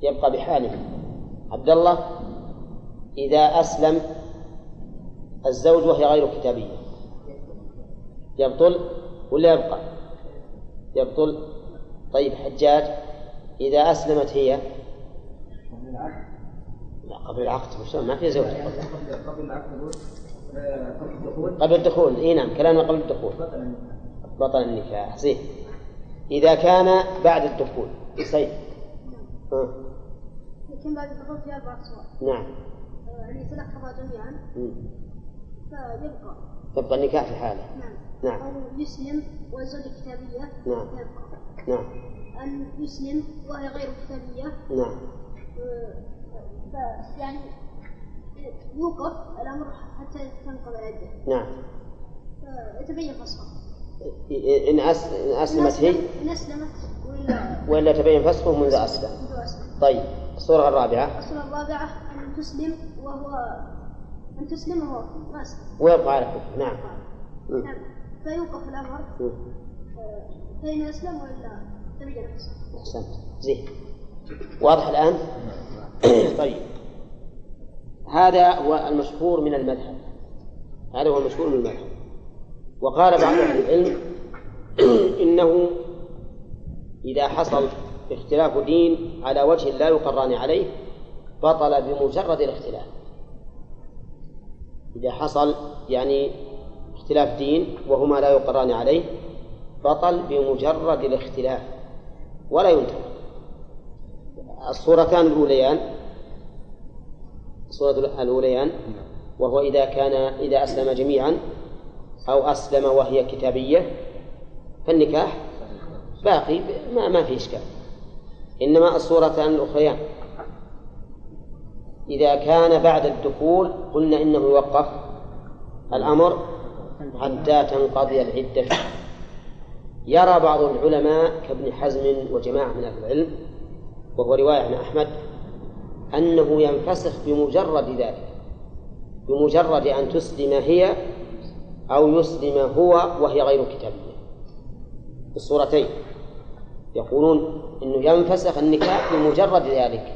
[SPEAKER 1] يبقى بحاله. عبد الله إذا أسلم الزوج وهي غير كتابية. يبطل ولا يبقى؟ يبطل. طيب حجاج إذا أسلمت هي؟ لا قبل العقد ما في زوج.
[SPEAKER 2] قبل العقد قبل الدخول
[SPEAKER 1] إي نعم كلامنا قبل الدخول. بطل النكاح زين. إذا كان بعد الدخول سيد
[SPEAKER 7] لكن بعد الدخول في أربع صور
[SPEAKER 1] نعم.
[SPEAKER 7] يعني تلقفا جميعا. فيبقى.
[SPEAKER 1] تبقى النكاح في حالة.
[SPEAKER 7] نعم.
[SPEAKER 1] نعم.
[SPEAKER 7] أو يسلم ويزوج كتابية.
[SPEAKER 1] نعم.
[SPEAKER 7] فيبقى
[SPEAKER 1] نعم.
[SPEAKER 7] أن يسلم وهي غير كتابية.
[SPEAKER 1] نعم.
[SPEAKER 7] آه، ف يعني يوقف الأمر حتى تنقضي العدة.
[SPEAKER 1] نعم.
[SPEAKER 7] فيتبين فسخه
[SPEAKER 1] إن أس- إن أسلمت هي؟
[SPEAKER 7] إن أسلمت ولا
[SPEAKER 1] ولا تبين فسخه منذ أسلم. طيب. الصورة الرابعة.
[SPEAKER 7] الصورة الرابعة أن تسلم وهو أن تسلم وهو ما أسلم
[SPEAKER 1] ويبقى على كفر نعم. مم.
[SPEAKER 7] نعم. فيوقف الأمر. فإن أسلم وإلا تبين فسخه
[SPEAKER 1] أحسنت. زين. واضح الآن؟ طيب. هذا هو المشهور من المذهب. هذا هو المشهور من المذهب. وقال بعض أهل العلم إنه إذا حصل اختلاف دين على وجه لا يقران عليه بطل بمجرد الاختلاف. إذا حصل يعني اختلاف دين وهما لا يقران عليه بطل بمجرد الاختلاف ولا ينتظر الصورتان الأوليان الصورة الأوليان وهو إذا كان إذا أسلم جميعا أو أسلم وهي كتابية فالنكاح باقي ما ما في إشكال. إنما الصورتان الأخريان. إذا كان بعد الدخول قلنا إنه يوقف الأمر حتى تنقضي العدة. يرى بعض العلماء كابن حزم وجماعة من أهل العلم وهو رواية عن أحمد أنه ينفسخ بمجرد ذلك بمجرد أن تسلم هي أو يسلم هو وهي غير كتابية. الصورتين. يقولون أنه ينفسخ النكاح بمجرد ذلك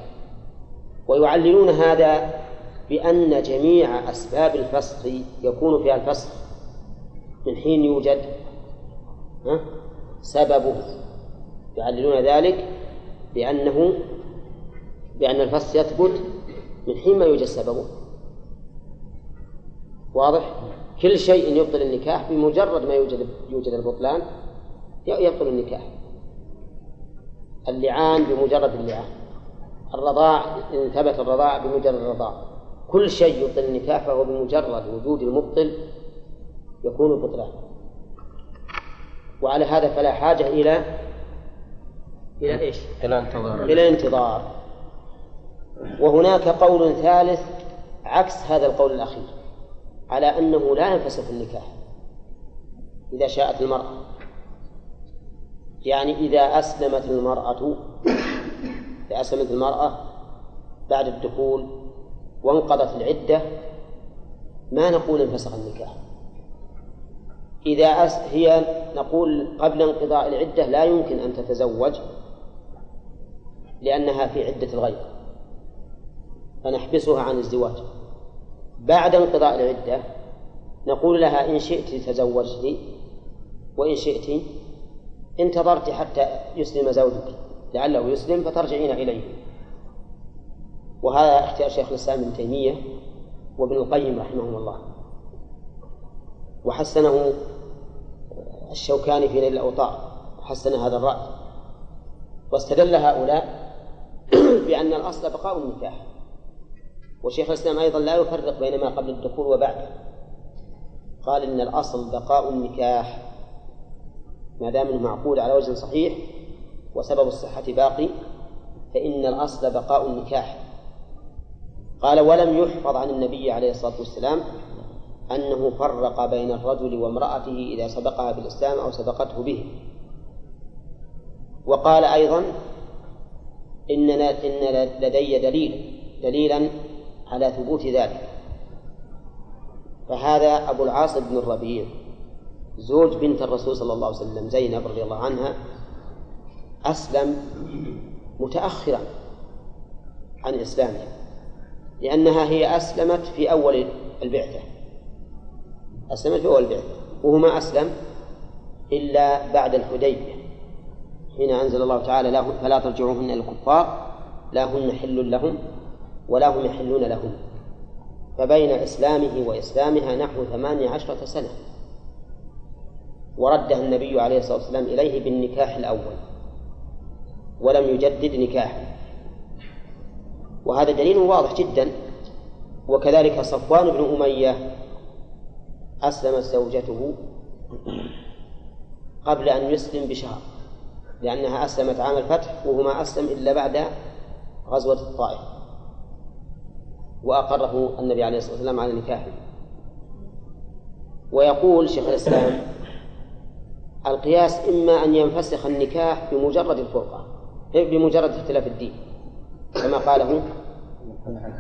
[SPEAKER 1] ويعللون هذا بأن جميع أسباب الفسخ يكون فيها الفسخ من حين يوجد؟ سببه يعللون ذلك بأنه بأن الفسخ يثبت من حين ما يوجد سببه واضح؟ كل شيء يبطل النكاح بمجرد ما يوجد يوجد البطلان يبطل النكاح اللعان بمجرد اللعان. الرضاع إن ثبت الرضاع بمجرد الرضاع. كل شيء يبطل النكاح فهو بمجرد وجود المبطل يكون بطلان وعلى هذا فلا حاجة إلى إلى إيش؟
[SPEAKER 6] إلى انتظار.
[SPEAKER 1] إلى الانتظار وهناك قول ثالث عكس هذا القول الأخير على أنه لا ينفسخ النكاح إذا شاءت المرأة. يعني إذا أسلمت المرأة إذا أسلمت المرأة بعد الدخول وانقضت العدة ما نقول انفسخ النكاح. إذا أس هي نقول قبل انقضاء العدة لا يمكن أن تتزوج لأنها في عدة الغير. فنحبسها عن الزواج. بعد انقضاء العدة نقول لها إن شئت تزوجت وإن شئت انتظرت حتى يسلم زوجك. لعله يسلم فترجعين إليه. وهذا اختيار شيخ الإسلام ابن تيمية وابن القيم رحمهم الله. وحسنه الشوكاني في نيل الأوطار. حسن هذا الرأي. واستدل هؤلاء بأن الأصل بقاء النكاح. وشيخ الإسلام أيضا لا يفرق بين ما قبل الدخول وبعده قال إن الأصل بقاء النكاح. ما دام إنه معقول على وجه صحيح وسبب الصحة باقي فإن الأصل بقاء النكاح. قال ولم يحفظ عن النبي عليه الصلاة والسلام أنه فرق بين الرجل وامرأته إذا سبقها بالإسلام أو سبقته به. وقال أيضا إن إن لدي دليل دليلا على ثبوت ذلك. فهذا أبو العاص بن الربيع. زوج بنت الرسول صلى الله عليه وسلم زينب رضي الله عنها أسلم متأخرا عن إسلامه لأنها هي أسلمت في أول البعثة. أسلمت في أول البعثة. وهو ما أسلم إلا بعد الحديبية حين أنزل الله تعالى لا فلا ترجعوهن إلى الكفار لا هن حل لهم ولا هم يحلون لهن فبين إسلامه وإسلامها نحو ثمانية عشرة سنة. وردها النبي عليه الصلاة والسلام إليه بالنكاح الأول ولم يجدد نكاحه. وهذا دليل واضح جدا وكذلك صفوان بن أمية أسلمت زوجته قبل أن يسلم بشهر لأنها أسلمت عام الفتح وهو ما أسلم إلا بعد غزوة الطائف وأقره النبي عليه الصلاة والسلام على نكاحه. ويقول شيخ الإسلام القياس إما أن ينفسخ النكاح بمجرد الفرقة بمجرد اختلاف الدين كما قاله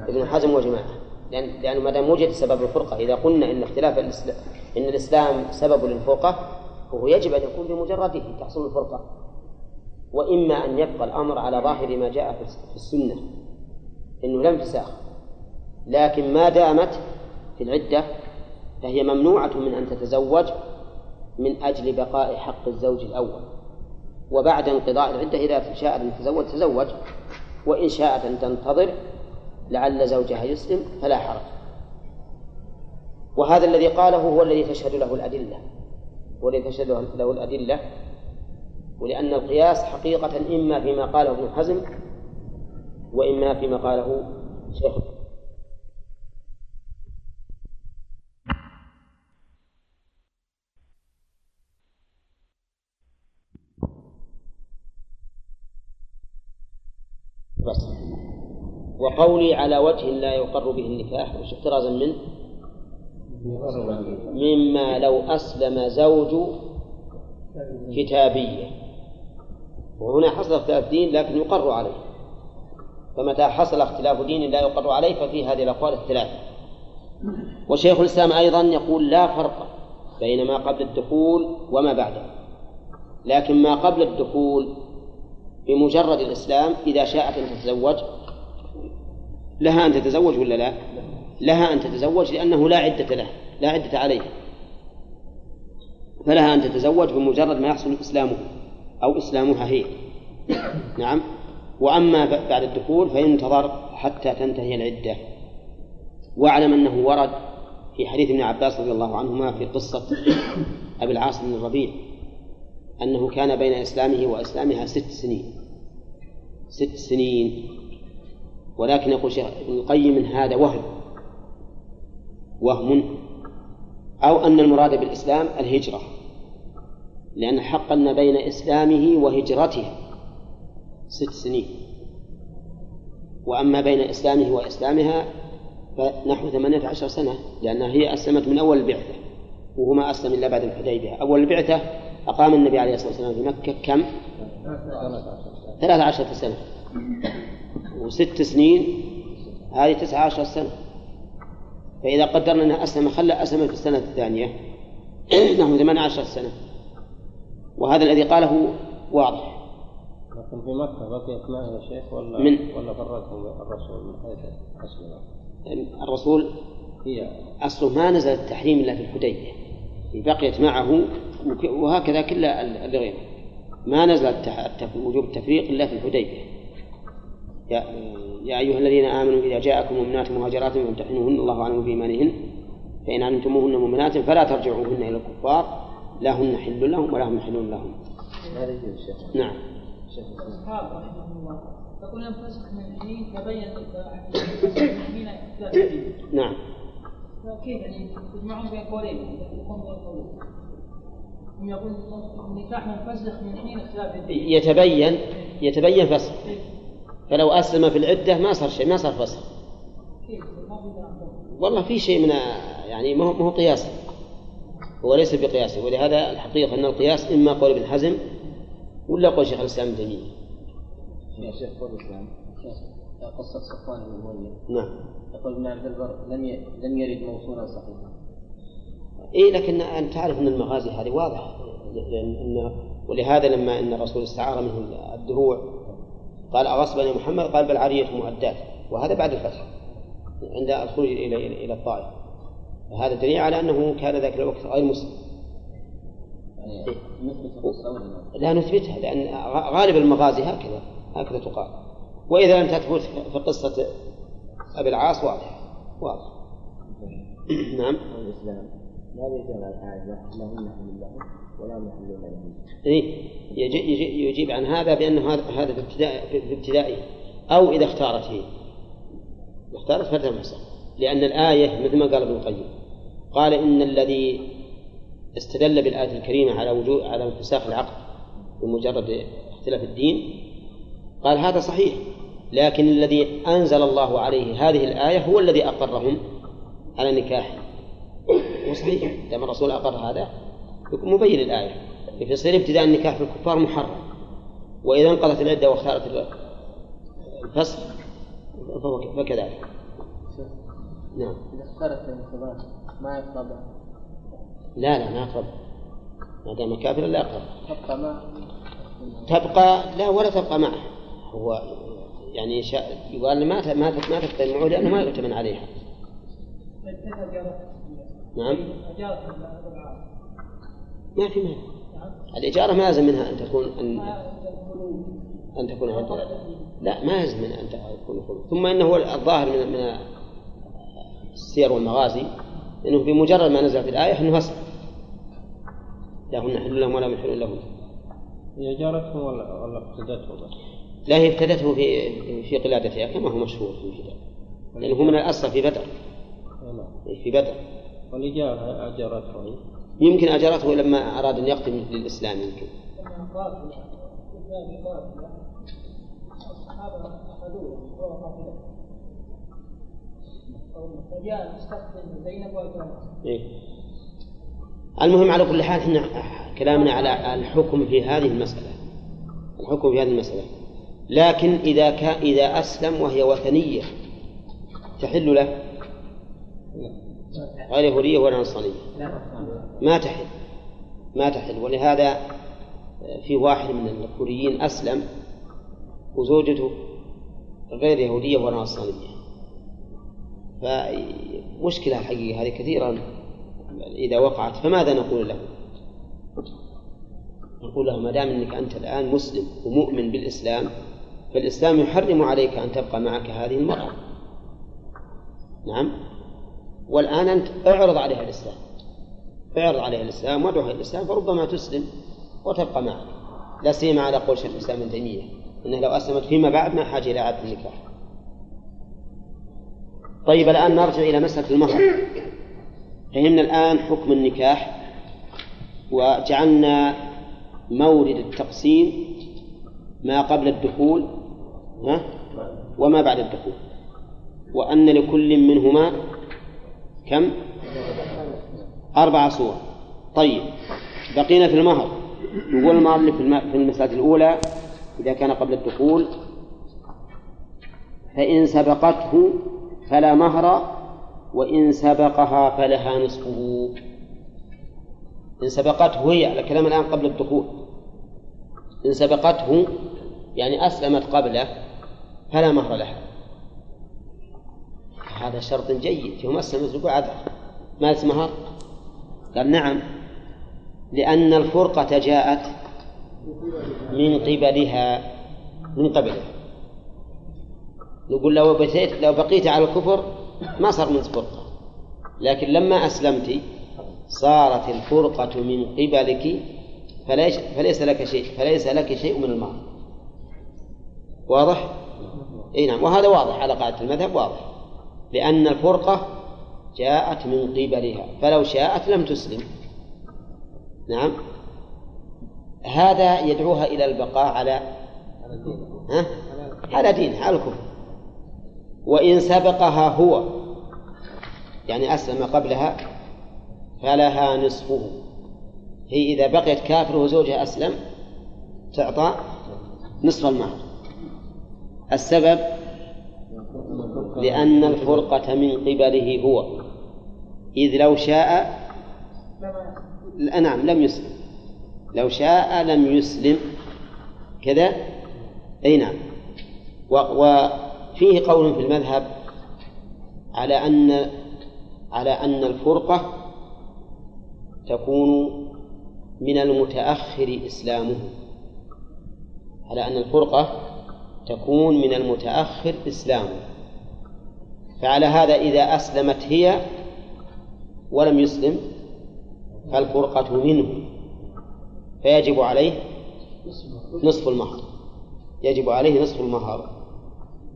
[SPEAKER 1] ابن حزم وجماعة. لأن لأنه ما دام وجد سبب الفرقة إذا قلنا إن اختلاف الإسلام إن الإسلام سبب للفرقة فهو يجب أن يكون بمجرده تحصل الفرقة. وإما أن يبقى الأمر على ظاهر ما جاء في السنة إنه لم تساخ لكن ما دامت في العدة فهي ممنوعة من أن تتزوج من أجل بقاء حق الزوج الأول. وبعد انقضاء العدة إذا شاءت أن تتزوج تزوج. وإن شاءت أن تنتظر لعل زوجها يسلم فلا حرج. وهذا الذي قاله هو الذي تشهد له الأدلة. هو الذي تشهد له الأدلة. ولأن القياس حقيقة إما فيما قاله ابن حزم وإما فيما قاله شيخ بس وقولي على وجه لا يقر به النكاح وش احترازا منه مما لو أسلم زوج كتابية. وهنا حصل اختلاف دين لكن يقر عليه. فمتى حصل اختلاف دين لا يقر عليه ففي هذه الأقوال الثلاثة وشيخ الإسلام أيضا يقول لا فرق بين ما قبل الدخول وما بعده. لكن ما قبل الدخول بمجرد الإسلام إذا شاءت أن تتزوج؟ لها أن تتزوج ولا لا؟ لها أن تتزوج لأنه لا عدة له لا عدة عليه. فلها أن تتزوج بمجرد ما يحصل إسلامه أو إسلامها هي. نعم. وأما بعد الدخول فينتظر حتى تنتهي العدة. واعلم أنه ورد في حديث ابن عباس رضي الله عنهما في قصة أبي العاص بن الربيع أنه كان بين إسلامه وإسلامها ست سنين. ست سنين. ولكن يقول شيخ ابن القيم من هذا وهم. وهم أو أن المراد بالإسلام الهجرة. لأن حقا بين إسلامه وهجرته ست سنين. وأما بين إسلامه وإسلامها فنحو ثمانية عشر سنة لأنها هي أسلمت من أول البعثة وهو ما أسلم إلا بعد الحديبية. أول البعثة أقام النبي عليه الصلاة والسلام في مكة كم؟ ثلاثة عشرة سنة. وست سنين هذه تسعة عشر سنة. فإذا قدرنا أنها أسلم خلى أسلم في السنة الثانية. نحو 18 سنة. وهذا الذي قاله واضح.
[SPEAKER 4] لكن في مكة بقيت معه يا شيخ ولا
[SPEAKER 1] من؟
[SPEAKER 4] ولا فرقهم الرسول من حيث أسلم؟
[SPEAKER 1] الرسول
[SPEAKER 4] هي.
[SPEAKER 1] أصله ما نزل التحريم إلا في الحديبية. بقيت معه وهكذا كل ال- الغير ما نزل التف- وجوب التفريق إلا في الحديبية. يا, يا أيها الذين آمنوا إذا جاءكم مؤمنات مهاجرات فامتحنوهن الله أعلم بإيمانهن. فإن علمتموهن مؤمنات فلا ترجعوهن إلى الكفار. لا هن حل لهم ولا هم يحلون لهم.
[SPEAKER 2] هذا
[SPEAKER 1] نعم.
[SPEAKER 2] شيخ
[SPEAKER 6] الله ينفسخ من تبين
[SPEAKER 1] نعم.
[SPEAKER 6] فكيف يعني يجمعون بين قولين يقوم بين قولين هم يقول النكاح منفسخ من حين اختلاف الدين
[SPEAKER 1] يتبين يتبين فسخ فلو أسلم في العدة ما صار شيء ما صار فسخ
[SPEAKER 6] كيف ما في دعوة.
[SPEAKER 1] والله في شيء من يعني ما هو ما هو قياسي هو ليس بقياسي ولهذا الحقيقة أن القياس إما قول ابن حزم ولا قول شيخ الإسلام ابن تيمية.
[SPEAKER 2] يا شيخ قول الإسلام. شيخ قصة صفوان بن أمية
[SPEAKER 1] نعم.
[SPEAKER 2] يقول ابن عبد البر لم ي... لم يرد موصولا صحيحا.
[SPEAKER 1] إيه لكن أنت تعرف أن المغازي هذه واضحة. لأن ولهذا لما أن الرسول استعار منه الدروع قال أغصبا يا محمد؟ قال بل عارية مؤدات وهذا بعد الفتح عند الخروج إلى إلى الطائف. هذا دليل على أنه كان ذاك الوقت غير مسلم.
[SPEAKER 2] يعني لا؟
[SPEAKER 1] نثبتها لأن غالب المغازي هكذا هكذا تقال. وإذا لم تثبت في قصة أبي العاص واضح واضح. نعم.
[SPEAKER 2] الإسلام لا على الحاجة لهم نحن لهم ولا نحن لهم
[SPEAKER 1] إيه يجي يجي يجيب عن هذا بأنه هذا في ابتداء في ابتدائه أو إذا اختارت هي إذا اختارت فتنفسخ لأن الآية مثل ما قال ابن القيم قال إن الذي استدل بالآية الكريمة على وجود على انفساخ العقد بمجرد اختلاف الدين قال هذا صحيح. لكن الذي أنزل الله عليه هذه الآية هو الذي أقرهم على النكاح. وصحيح دام الرسول أقر هذا يكون مبين الآية. فيصير ابتداء النكاح في الكفار محرم. وإذا انقضت العدة واختارت فهو فكذلك. نعم.
[SPEAKER 2] إذا اختارت ما يقطع
[SPEAKER 1] لا لا ما يقرب. ما دام كافرا لا يقرب.
[SPEAKER 2] تبقى ما؟
[SPEAKER 1] تبقى لا ولا تبقى معه. هو يعني يقال ما ما ما تقتل معه لأنه ما يؤتمن عليها. نعم. ما في مانع. الإجارة ما يلزم منها أن تكون أن أن تكون عند لا ما يلزم من أن تكون خلود ثم إنه الظاهر من من السير والمغازي أنه بمجرد ما نزلت الآية أنه فسخ لهن حل لهم ولا يحلون لهم.
[SPEAKER 4] هي جارتهم ولا ولا ابتدتهم بس
[SPEAKER 1] لا هي ابتدته في في قلادتها كما هو مشهور في الكتاب. لأنه هو من الأصل في بدر.
[SPEAKER 4] نعم.
[SPEAKER 1] في بدر.
[SPEAKER 4] والإجارة أجرته
[SPEAKER 1] يمكن أجرته لما أراد أن يقدم للإسلام يمكن. إيه. المهم على كل حال إحنا كلامنا على الحكم في هذه المسألة. الحكم في هذه المسألة. لكن إذا كان إذا أسلم وهي وثنية تحل له؟ غير يهودية ولا نصرانية؟ ما تحل ما تحل. ولهذا في واحد من الكوريين أسلم وزوجته غير يهودية ولا نصرانية. فمشكلة الحقيقة هذه كثيرا إذا وقعت فماذا نقول له؟ نقول له ما دام أنك أنت الآن مسلم ومؤمن بالإسلام فالإسلام يحرم عليك أن تبقى معك هذه المرأة. نعم. والآن أنت اعرض عليها الإسلام. اعرض عليها الإسلام وادعوها إلى الإسلام فربما تسلم وتبقى معك. لا سيما على قول شيخ الإسلام ابن تيمية أنه لو أسلمت فيما بعد ما حاجة إلى عقد النكاح. طيب الآن نرجع إلى مسألة المهر. فهمنا الآن حكم النكاح وجعلنا مورد التقسيم ما قبل الدخول وما بعد الدخول. وأن لكل منهما كم؟ أربع صور. طيب بقينا في المهر. يقول المؤلف في الم- في المسألة الأولى إذا كان قبل الدخول فإن سبقته فلا مهر وإن سبقها فلها نصفه. إن سبقته هي على كلام الآن قبل الدخول. إن سبقته يعني أسلمت قبله فلا مهر لها هذا شرط جيد. أسلمت يقول عذر. ما مهر؟ قال نعم. لأن الفرقة جاءت من قبلها من قبلها. نقول لو بقيت لو بقيت على الكفر ما صار من فرقة. لكن لما أسلمت صارت الفرقة من قبلك فليس لك شيء فليس لك شيء من المال واضح؟ إي نعم. وهذا واضح على قاعدة المذهب واضح. لأن الفرقة جاءت من قبلها فلو شاءت لم تسلم. نعم. هذا يدعوها إلى البقاء على ها؟ على دينها على الكفر. وإن سبقها هو يعني أسلم قبلها فلها نصفه. هي إذا بقيت كافر وزوجها أسلم تعطى نصف المهر السبب لأن الفرقة من قبله هو. إذ لو شاء نعم لم يسلم. لو شاء لم يسلم. كذا؟ أي نعم. وفيه قول في المذهب على أن على أن الفرقة تكون من المتأخر إسلامه. على أن الفرقة تكون من المتأخر إسلامه فعلى هذا إذا أسلمت هي ولم يسلم فالفرقة منه. فيجب عليه نصف المهر. يجب عليه نصف المهر.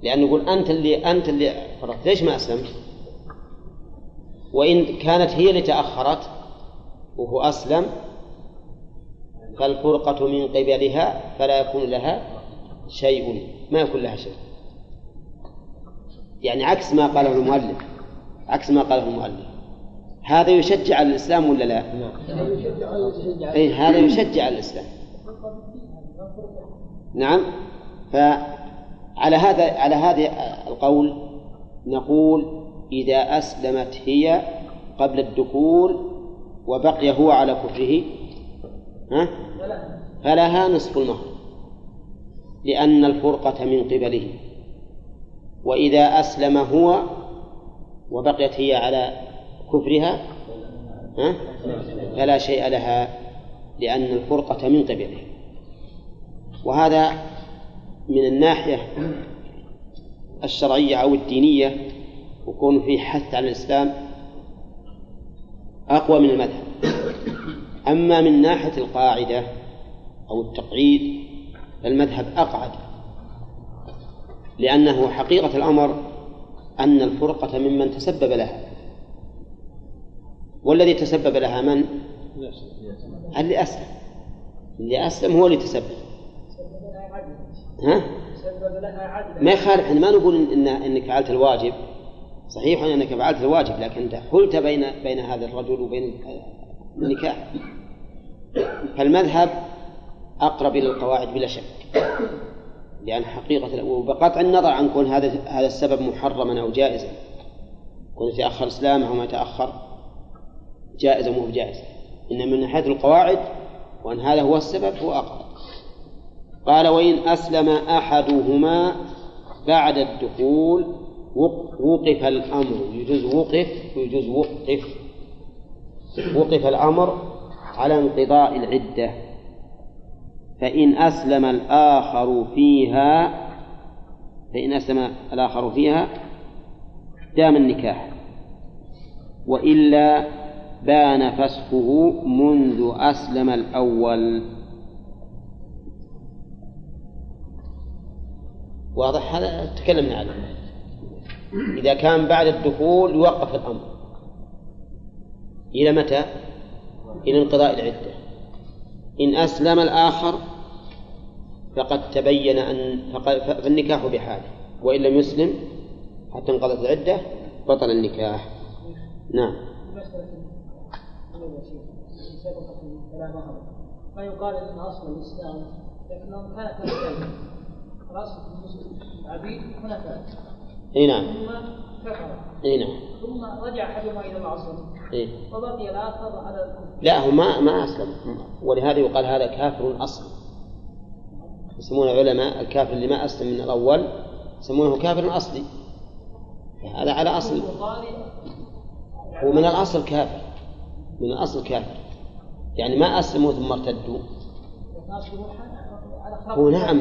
[SPEAKER 1] لأن يقول أنت اللي أنت اللي فرطت ليش ما أسلمت؟ وإن كانت هي اللي تأخرت وهو أسلم فالفرقة من قبلها فلا يكون لها شيء ما يكون لها شيء. يعني عكس ما قاله المؤلف عكس ما قاله المؤلف. هذا يشجع على الإسلام ولا لا؟ أي هذا يشجع على الإسلام. نعم. فعلى هذا على هذا القول نقول إذا أسلمت هي قبل الدخول وبقي هو على كفره ها؟ فلها نصف المهر. لأن الفرقة من قبله. وإذا أسلم هو وبقيت هي على كفرها ها؟ فلا شيء لها لأن الفرقة من قبله. وهذا من الناحية الشرعية أو الدينية وكون فيه حث على الإسلام أقوى من المذهب. أما من ناحية القاعدة أو التقعيد فالمذهب أقعد لأنه حقيقة الأمر أن الفرقة ممن تسبب لها. والذي تسبب لها من؟ اللي أسلم. اللي أسلم هو اللي تسبب. ها؟ ما يخالف إحنا ما نقول إن إنك فعلت الواجب. صحيح إنك فعلت الواجب لكن حلت بين بين هذا الرجل وبين النكاح. فالمذهب أقرب إلى القواعد بلا شك. لأن حقيقة وبقطع النظر عن كون هذا هذا السبب محرما أو جائزا. كون يتاخر إسلامه أو ما يتاخر جائز مو بجائز إنما من ناحية القواعد وأن هذا هو السبب هو أقرب. قال وإن أسلم أحدهما بعد الدخول وقف الأمر. يجوز وقف ويجوز وقف. وقف الأمر على انقضاء العدة. فإن أسلم الآخر فيها فإن أسلم الآخر فيها دام النكاح وإلا بان فسخه منذ أسلم الأول. واضح هذا؟ تكلمنا عنه إذا كان بعد الدخول يوقف الأمر. إلى متى؟ إلى انقضاء العدة. إن أسلم الآخر فقد تبين أن فالنكاح بحاله وإن لم يسلم حتى انقضت العدة بطل النكاح. نعم.
[SPEAKER 6] ما يقال إن أصل الإسلام لكنهم كانت الاصل عبيد حنفاء
[SPEAKER 1] إي نعم.
[SPEAKER 6] ثم كفر.
[SPEAKER 1] إي نعم.
[SPEAKER 6] ثم رجع أحدهما إلى العصر
[SPEAKER 1] إيه؟
[SPEAKER 6] وبقي الآخر على الكفر
[SPEAKER 1] لا هو ما ما أسلم ولهذا يقال هذا كافر أصلي يسمون العلماء الكافر اللي ما أسلم من الأول يسمونه كافر أصلي. هذا على أصل. هو من الأصل كافر. من الأصل كافر. يعني ما أسلموا ثم ارتدوا. هو نعم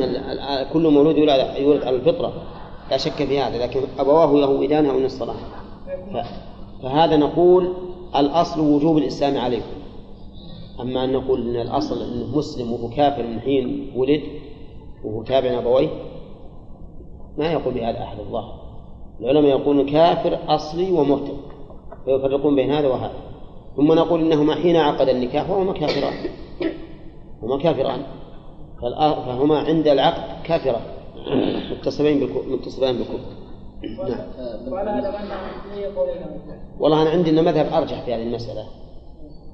[SPEAKER 1] كل مولود يولد يولد على الفطرة. لا شك في هذا لكن أبواه يهودان أو نصران ف- فهذا نقول الأصل وجوب الإسلام عليكم. أما أن نقول أن الأصل أنه مسلم وهو كافر من حين ولد وهو تابع أبويه ما يقول بهذا أحد الظاهر العلماء يقولون كافر أصلي ومرتد فيفرقون بين هذا وهذا. ثم نقول إنهما حين عقد النكاح وهما كافران. هما كافران. فهما عند العقد كافران. متصلين بالكفر نعم. والله أنا عندي أن مذهب أرجح في هذه المسألة.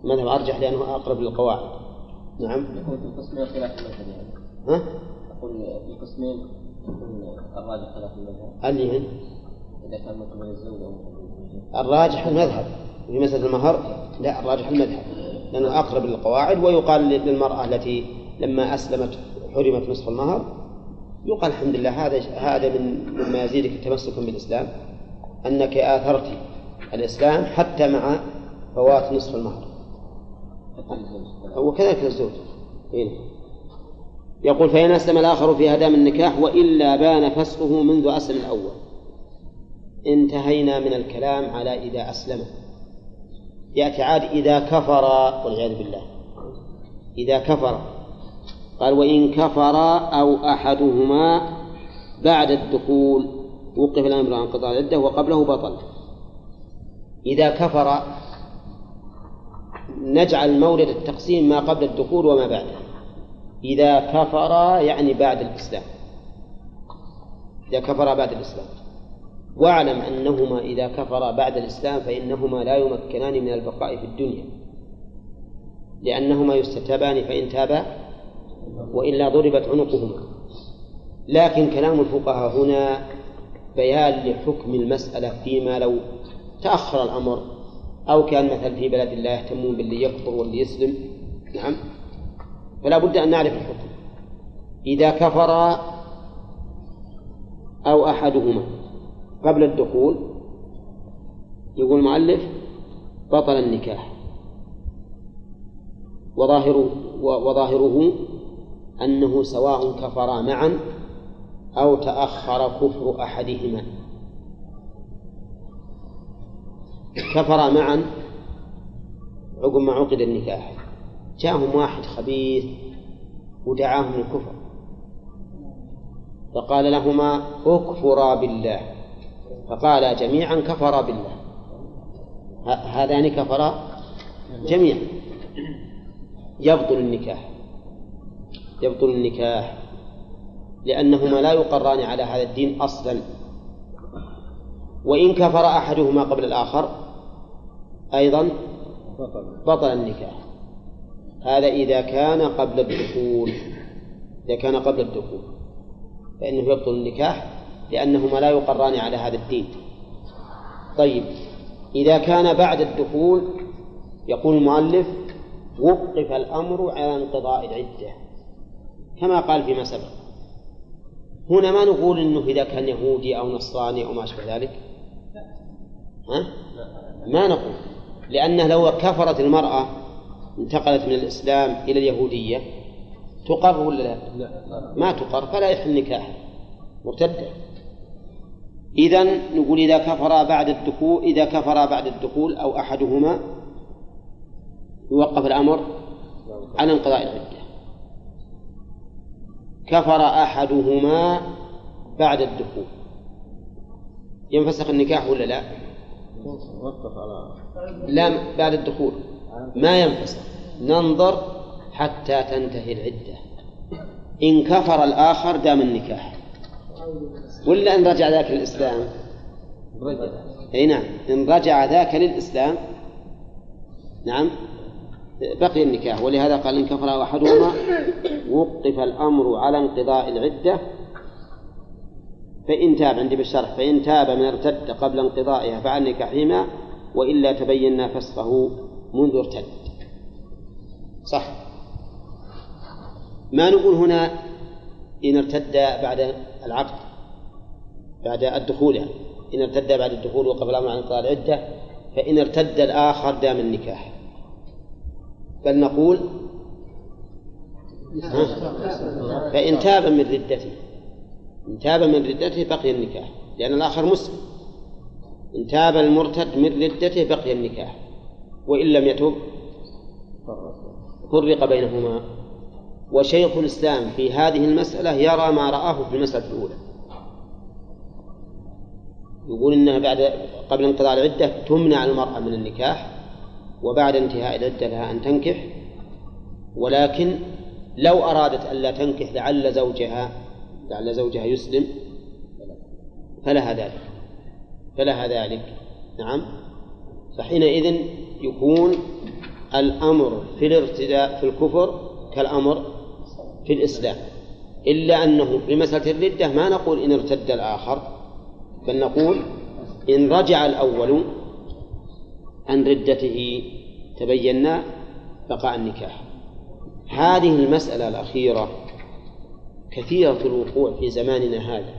[SPEAKER 1] مذهب أرجح لأنه أقرب للقواعد. نعم.
[SPEAKER 2] يكون في القسمين خلاف المذهب يعني.
[SPEAKER 1] ها؟
[SPEAKER 2] أقول في القسمين يكون الراجح خلاف المذهب.
[SPEAKER 1] اللي هن
[SPEAKER 2] إذا كان من قبل الزوج أو
[SPEAKER 1] الراجح المذهب. في مسألة المهر؟ لا الراجح المذهب. لأنه أقرب للقواعد ويقال للمرأة التي لما أسلمت حرمت نصف المهر يقال الحمد لله هذا هذا من مما يزيدك تمسكا بالإسلام أنك آثرت الإسلام حتى مع فوات نصف المهر. وكذلك الزوج. إيه. يقول فإن أسلم الآخر في هدام النكاح وإلا بان فسخه منذ أسلم الأول. انتهينا من الكلام على إذا أسلم. يأتي عاد إذا كفر والعياذ بالله. إذا كفر. قال وإن كفر أو أحدهما بعد الدخول وقف الأمر عن قضاء العدة وقبله بطل. إذا كفر نجعل مورد التقسيم ما قبل الدخول وما بعده. إذا كفر يعني بعد الإسلام. إذا كفر بعد الإسلام. واعلم أنهما إذا كفرا بعد الإسلام فإنهما لا يمكنان من البقاء في الدنيا. لأنهما يستتابان فإن تابا وإلا ضربت عنقهما لكن كلام الفقهاء هنا بيان لحكم المسألة فيما لو تأخر الأمر أو كان مثلا في بلد لا يهتمون باللي يكفر واللي يسلم. نعم. فلا بد أن نعرف الحكم. إذا كفر أو أحدهما قبل الدخول يقول المؤلف بطل النكاح. وظاهره وظاهره أنه سواء كفرا معا أو تأخر كفر أحدهما. كفرا معا عقب ما عقد النكاح. جاءهم واحد خبيث ودعاهم للكفر فقال لهما اكفرا بالله. فقالا جميعا كفرا بالله. هذان كفرا جميعا. يبطل النكاح. يبطل النكاح لأنهما لا يقران على هذا الدين أصلا. وإن كفر أحدهما قبل الآخر أيضا بطل النكاح. هذا إذا كان قبل الدخول إذا كان قبل الدخول. فإنه يبطل النكاح لأنهما لا يقران على هذا الدين. طيب إذا كان بعد الدخول يقول المؤلف وقف الأمر على انقضاء العدة. كما قال فيما سبق. هنا ما نقول إنه إذا كان يهودي أو نصراني أو ما أشبه ذلك؟ ها؟ ما نقول. لأنه لو كفرت المرأة انتقلت من الإسلام إلى اليهودية تقر ولا لا؟ ما تقر فلا يحل نكاح مرتدة. اذا نقول إذا كفر بعد الدخول إذا كفر بعد الدخول أو أحدهما يوقف الأمر على انقضاء العدة. كفر أحدهما بعد الدخول. ينفسخ النكاح ولا لا؟ لا بعد الدخول. ما ينفسخ. ننظر حتى تنتهي العدة. إن كفر الآخر دام النكاح. ولا إن رجع ذاك للإسلام؟ أي نعم. إن رجع ذاك للإسلام. نعم. بقي النكاح ولهذا قال إن كفر أحدهما وقف الأمر على انقضاء العدة فإن تاب عندي بالشرح فإن تاب من ارتد قبل انقضائها فعن نكاحهما وإلا تبينا فسخه منذ ارتد. صح؟ ما نقول هنا إن ارتد بعد العقد بعد الدخول يعني إن ارتد بعد الدخول وقف الأمر عن انقضاء العدة فإن ارتد الآخر دام النكاح. بل نقول؟ فإن تاب من ردته إن تاب من ردته بقي النكاح لأن الآخر مسلم. إن تاب المرتد من ردته بقي النكاح وإن لم يتب فرق بينهما. وشيخ الإسلام في هذه المسألة يرى ما رآه في المسألة الأولى. يقول إنها بعد قبل انقضاء العدة تمنع المرأة من النكاح وبعد انتهاء العدة لها أن تنكح ولكن لو أرادت ألا تنكح لعل زوجها لعل زوجها يسلم فلها ذلك فلها ذلك. نعم. فحينئذ يكون الأمر في الارتداء في الكفر كالأمر في الإسلام. إلا أنه في مسألة الردة ما نقول إن ارتد الآخر بل نقول إن رجع الأول عن ردته تبينا بقاء النكاح. هذه المسألة الأخيرة كثيرة الوقوع في زماننا هذا.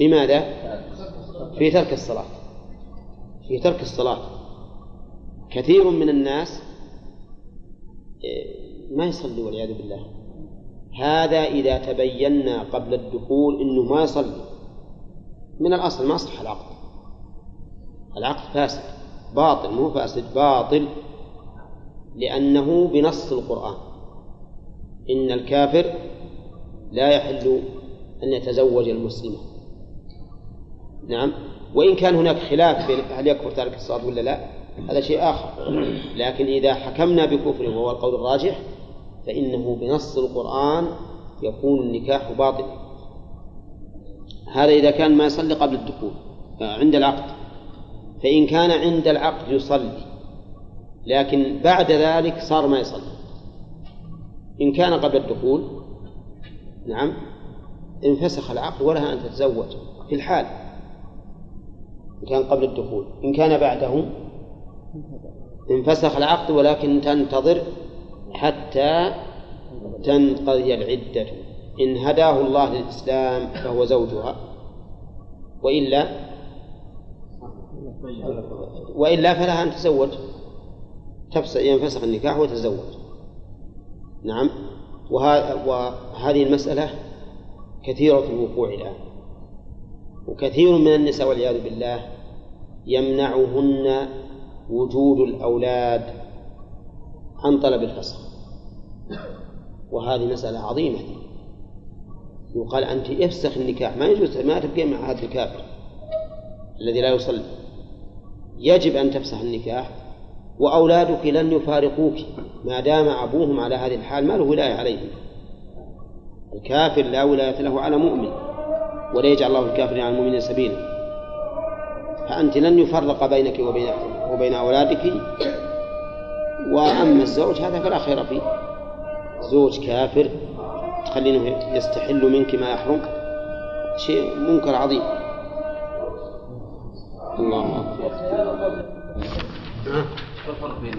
[SPEAKER 1] لماذا؟ في ترك الصلاة. في ترك الصلاة. كثير من الناس ما يصلي والعياذ بالله. هذا إذا تبينا قبل الدخول أنه ما يصلي. من الأصل ما صح العقد. العقد فاسد. باطل مو فاسد باطل لأنه بنص القرآن. إن الكافر لا يحل أن يتزوج المسلمة. نعم. وإن كان هناك خلاف بين هل يكفر تارك الصلاة ولا لا؟ هذا شيء آخر. لكن إذا حكمنا بكفره وهو القول الراجح فإنه بنص القرآن يكون النكاح باطلا هذا إذا كان ما يصلي قبل الدخول عند العقد. فإن كان عند العقد يصلي لكن بعد ذلك صار ما يصلي. إن كان قبل الدخول نعم انفسخ العقد ولها أن تتزوج في الحال. إن كان قبل الدخول إن كان بعده انفسخ العقد ولكن تنتظر حتى تنقضي العدة. إن هداه الله للإسلام فهو زوجها وإلا وإلا فلها أن تزوج. ينفسخ النكاح وتزوج. نعم. وهذه المسألة كثيرة الوقوع الآن. وكثير من النساء والعياذ بالله يمنعهن وجود الأولاد عن طلب الفسخ. وهذه مسألة عظيمة. يقال أنت افسخ النكاح. ما يجوز ما تبقي مع هذا الكافر الذي لا يصلي. يجب أن تفسخ النكاح وأولادك لن يفارقوك ما دام أبوهم على هذه الحال ما له ولاية عليهم. الكافر لا ولاية له على مؤمن ولا يجعل الله الكافر على المؤمنين سبيلا. فأنت لن يفرق بينك وبين وبين أولادك. وأما الزوج هذا فلا خير فيه. زوج كافر تخلينه يستحل منك ما يحرم شيء منكر عظيم. الله أكبر.
[SPEAKER 2] الفرق بين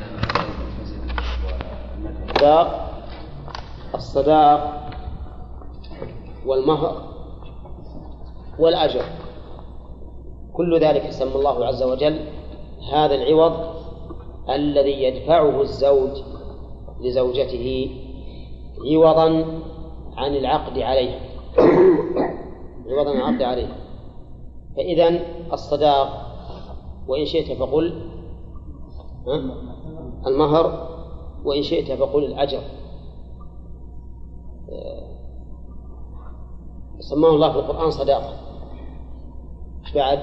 [SPEAKER 1] الصداق الصداق والمهر والأجر. كل ذلك سمى الله عز وجل هذا العوض الذي يدفعه الزوج لزوجته عوضا عن العقد عليها عوضا عن العقد عليها فإذا الصداق وإن شئت فقل المهر وإن شئت فقل الأجر. سماه الله في القرآن صداقة. بعد؟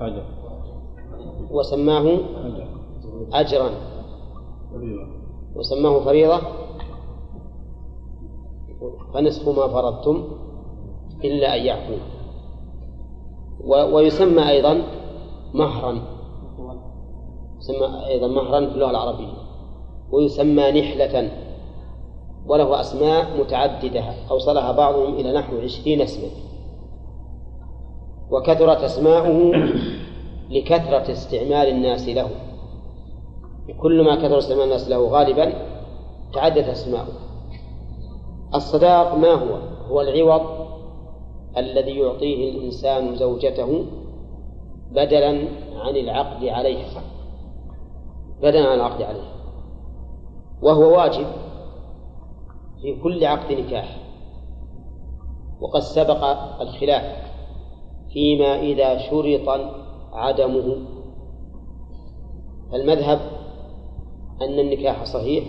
[SPEAKER 4] أجر
[SPEAKER 1] وسماه أجرا. وسماه فريضة. فنصف ما فرضتم إلا أن يعفو. ويسمى أيضا مهرا. يسمى أيضا مهرا في اللغة العربية. ويسمى نحلة. وله أسماء متعددة. أوصلها بعضهم إلى نحو عشرين اسما. وكثرت أسماؤه لكثرة استعمال الناس له. كل ما كثر استعمال الناس له غالبا تعدت أسماؤه. الصداق ما هو؟ هو العوض الذي يعطيه الإنسان زوجته بدلا عن العقد عليها بدلا عن العقد عليها وهو واجب في كل عقد نكاح. وقد سبق الخلاف فيما إذا شرط عدمه. المذهب أن النكاح صحيح.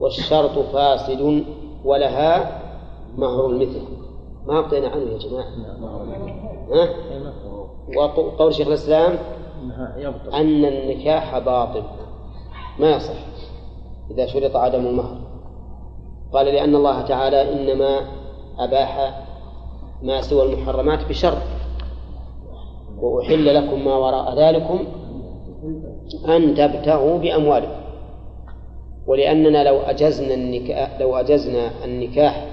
[SPEAKER 1] والشرط فاسد ولها مهر المثل. ما أعطينا عنه يا جماعة. ها؟ وقول شيخ الإسلام أن النكاح باطل. ما يصح إذا شرط عدم المهر. قال لأن الله تعالى إنما أباح ما سوى المحرمات بشرط. وأحل لكم ما وراء ذلكم أن تبتغوا بأموالكم. ولأننا لو أجزنا النكاح لو أجزنا النكاح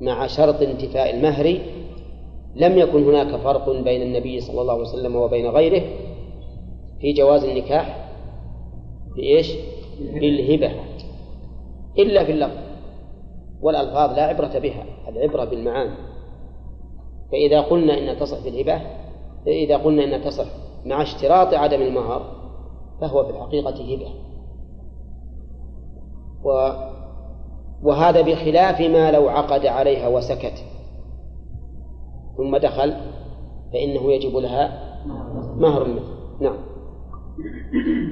[SPEAKER 1] مع شرط انتفاء المهر لم يكن هناك فرق بين النبي صلى الله عليه وسلم وبين غيره في جواز النكاح بإيش؟ بالهبة إلا في اللفظ والألفاظ لا عبرة بها العبرة بالمعاني فإذا قلنا إن تصح في الهبة إذا قلنا إن تصح مع اشتراط عدم المهر فهو في الحقيقة هبة. و وهذا بخلاف ما لو عقد عليها وسكت. ثم دخل فإنه يجب لها مهر المثل. نعم.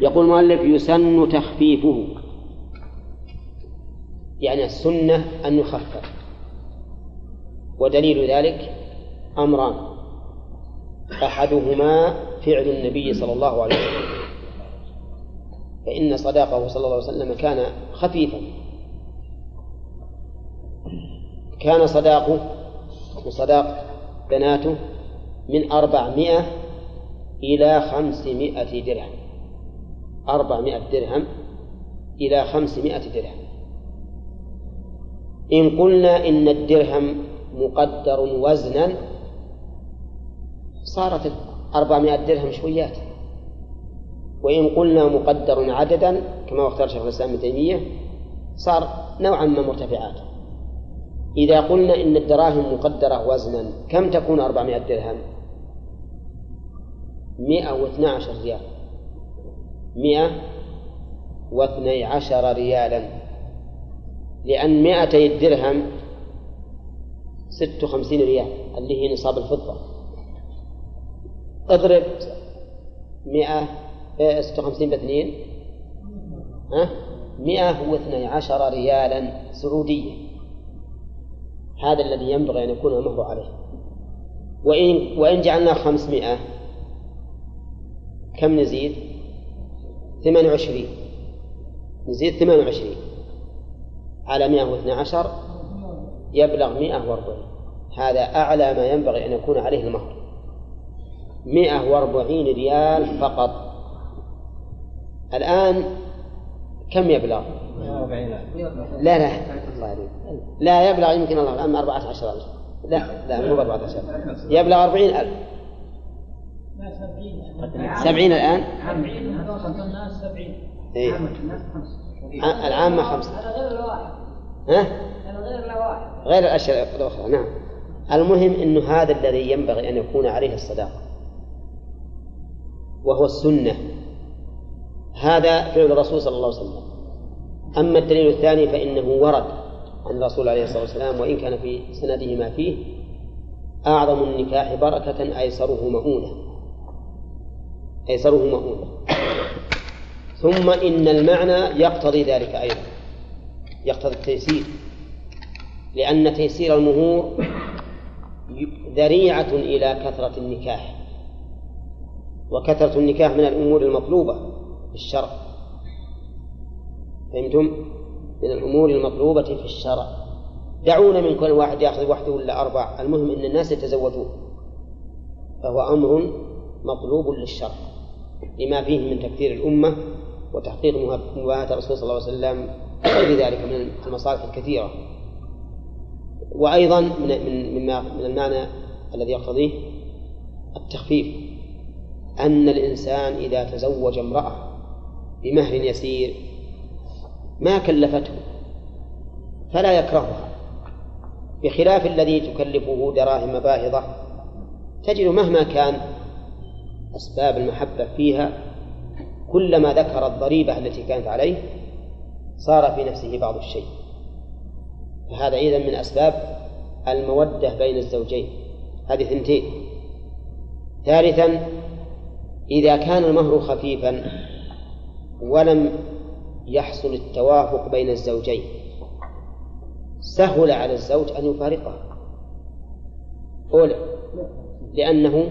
[SPEAKER 1] يقول المؤلف يسن تخفيفه. يعني السنة أن يخفف. ودليل ذلك أمران. أحدهما فعل النبي صلى الله عليه وسلم. فإن صداقه صلى الله عليه وسلم كان خفيفا. كان صداقه وصداق بناته من أربعمائة إلى خمسمائة درهم. أربعمائة درهم إلى خمسمائة درهم. إن قلنا إن الدرهم مقدر وزنا صارت أربعمائة درهم شويات. وإن قلنا مقدر عددا كما اختار شيخ الإسلام ابن تيمية صار نوعا ما مرتفعات. إذا قلنا إن الدراهم مقدرة وزنا كم تكون أربعمائة درهم؟ مئة واثنى عشر ريال. مئة واثني عشر ريالا. لأن مئتي الدرهم ست وخمسين ريال اللي هي نصاب الفضة. اضرب مئة ستة وخمسين باثنين ها؟ مئة واثني عشر ريالا سعودية. هذا الذي ينبغي أن يكون المهر عليه. وإن وإن جعلناه خمسمائة كم نزيد؟ ثمان وعشرين. نزيد ثمان وعشرين. على مئة واثنى عشر يبلغ مئة وأربعين. هذا أعلى ما ينبغي أن يكون عليه المهر. مئة وأربعين ريال فقط. الآن كم يبلغ؟ لا لا. لا يبلغ يمكن الله. عشر ألف. لا لا مو بأربعة عشر. يبلغ أربعين ألف. سبعين الآن؟ إيه؟ العامة خمسة. ها؟ غير الأشياء الأخرى نعم. المهم أنه هذا الذي ينبغي أن يكون عليه الصداقة. وهو السنة. هذا فعل الرسول صلى الله عليه وسلم. أما الدليل الثاني فإنه ورد. عن الرسول عليه الصلاة والسلام وإن كان في سنده ما فيه أعظم النكاح بركة أيسره مؤونة. أيسره مؤونة. ثم إن المعنى يقتضي ذلك أيضا. يقتضي التيسير. لأن تيسير المهور ذريعة إلى كثرة النكاح. وكثرة النكاح من الأمور المطلوبة في الشرع. فهمتم؟ من الأمور المطلوبة في الشرع. دعونا من كل واحد يأخذ وحده ولا أربع المهم أن الناس يتزوجون. فهو أمر مطلوب للشرع. لما فيه من تكثير الأمة وتحقيق مباهاة الرسول صلى الله عليه وسلم وغير ذلك من المصالح الكثيرة. وأيضا من من من المعنى الذي يقتضيه التخفيف. أن الإنسان إذا تزوج امرأة بمهر يسير ما كلفته فلا يكرهها. بخلاف الذي تكلفه دراهم باهظة تجد مهما كان أسباب المحبة فيها كلما ذكر الضريبة التي كانت عليه صار في نفسه بعض الشيء. فهذا إذا من أسباب المودة بين الزوجين. هذه ثنتين. ثالثا إذا كان المهر خفيفا ولم يحصل التوافق بين الزوجين. سهل على الزوج أن يفارقها. أولى لأنه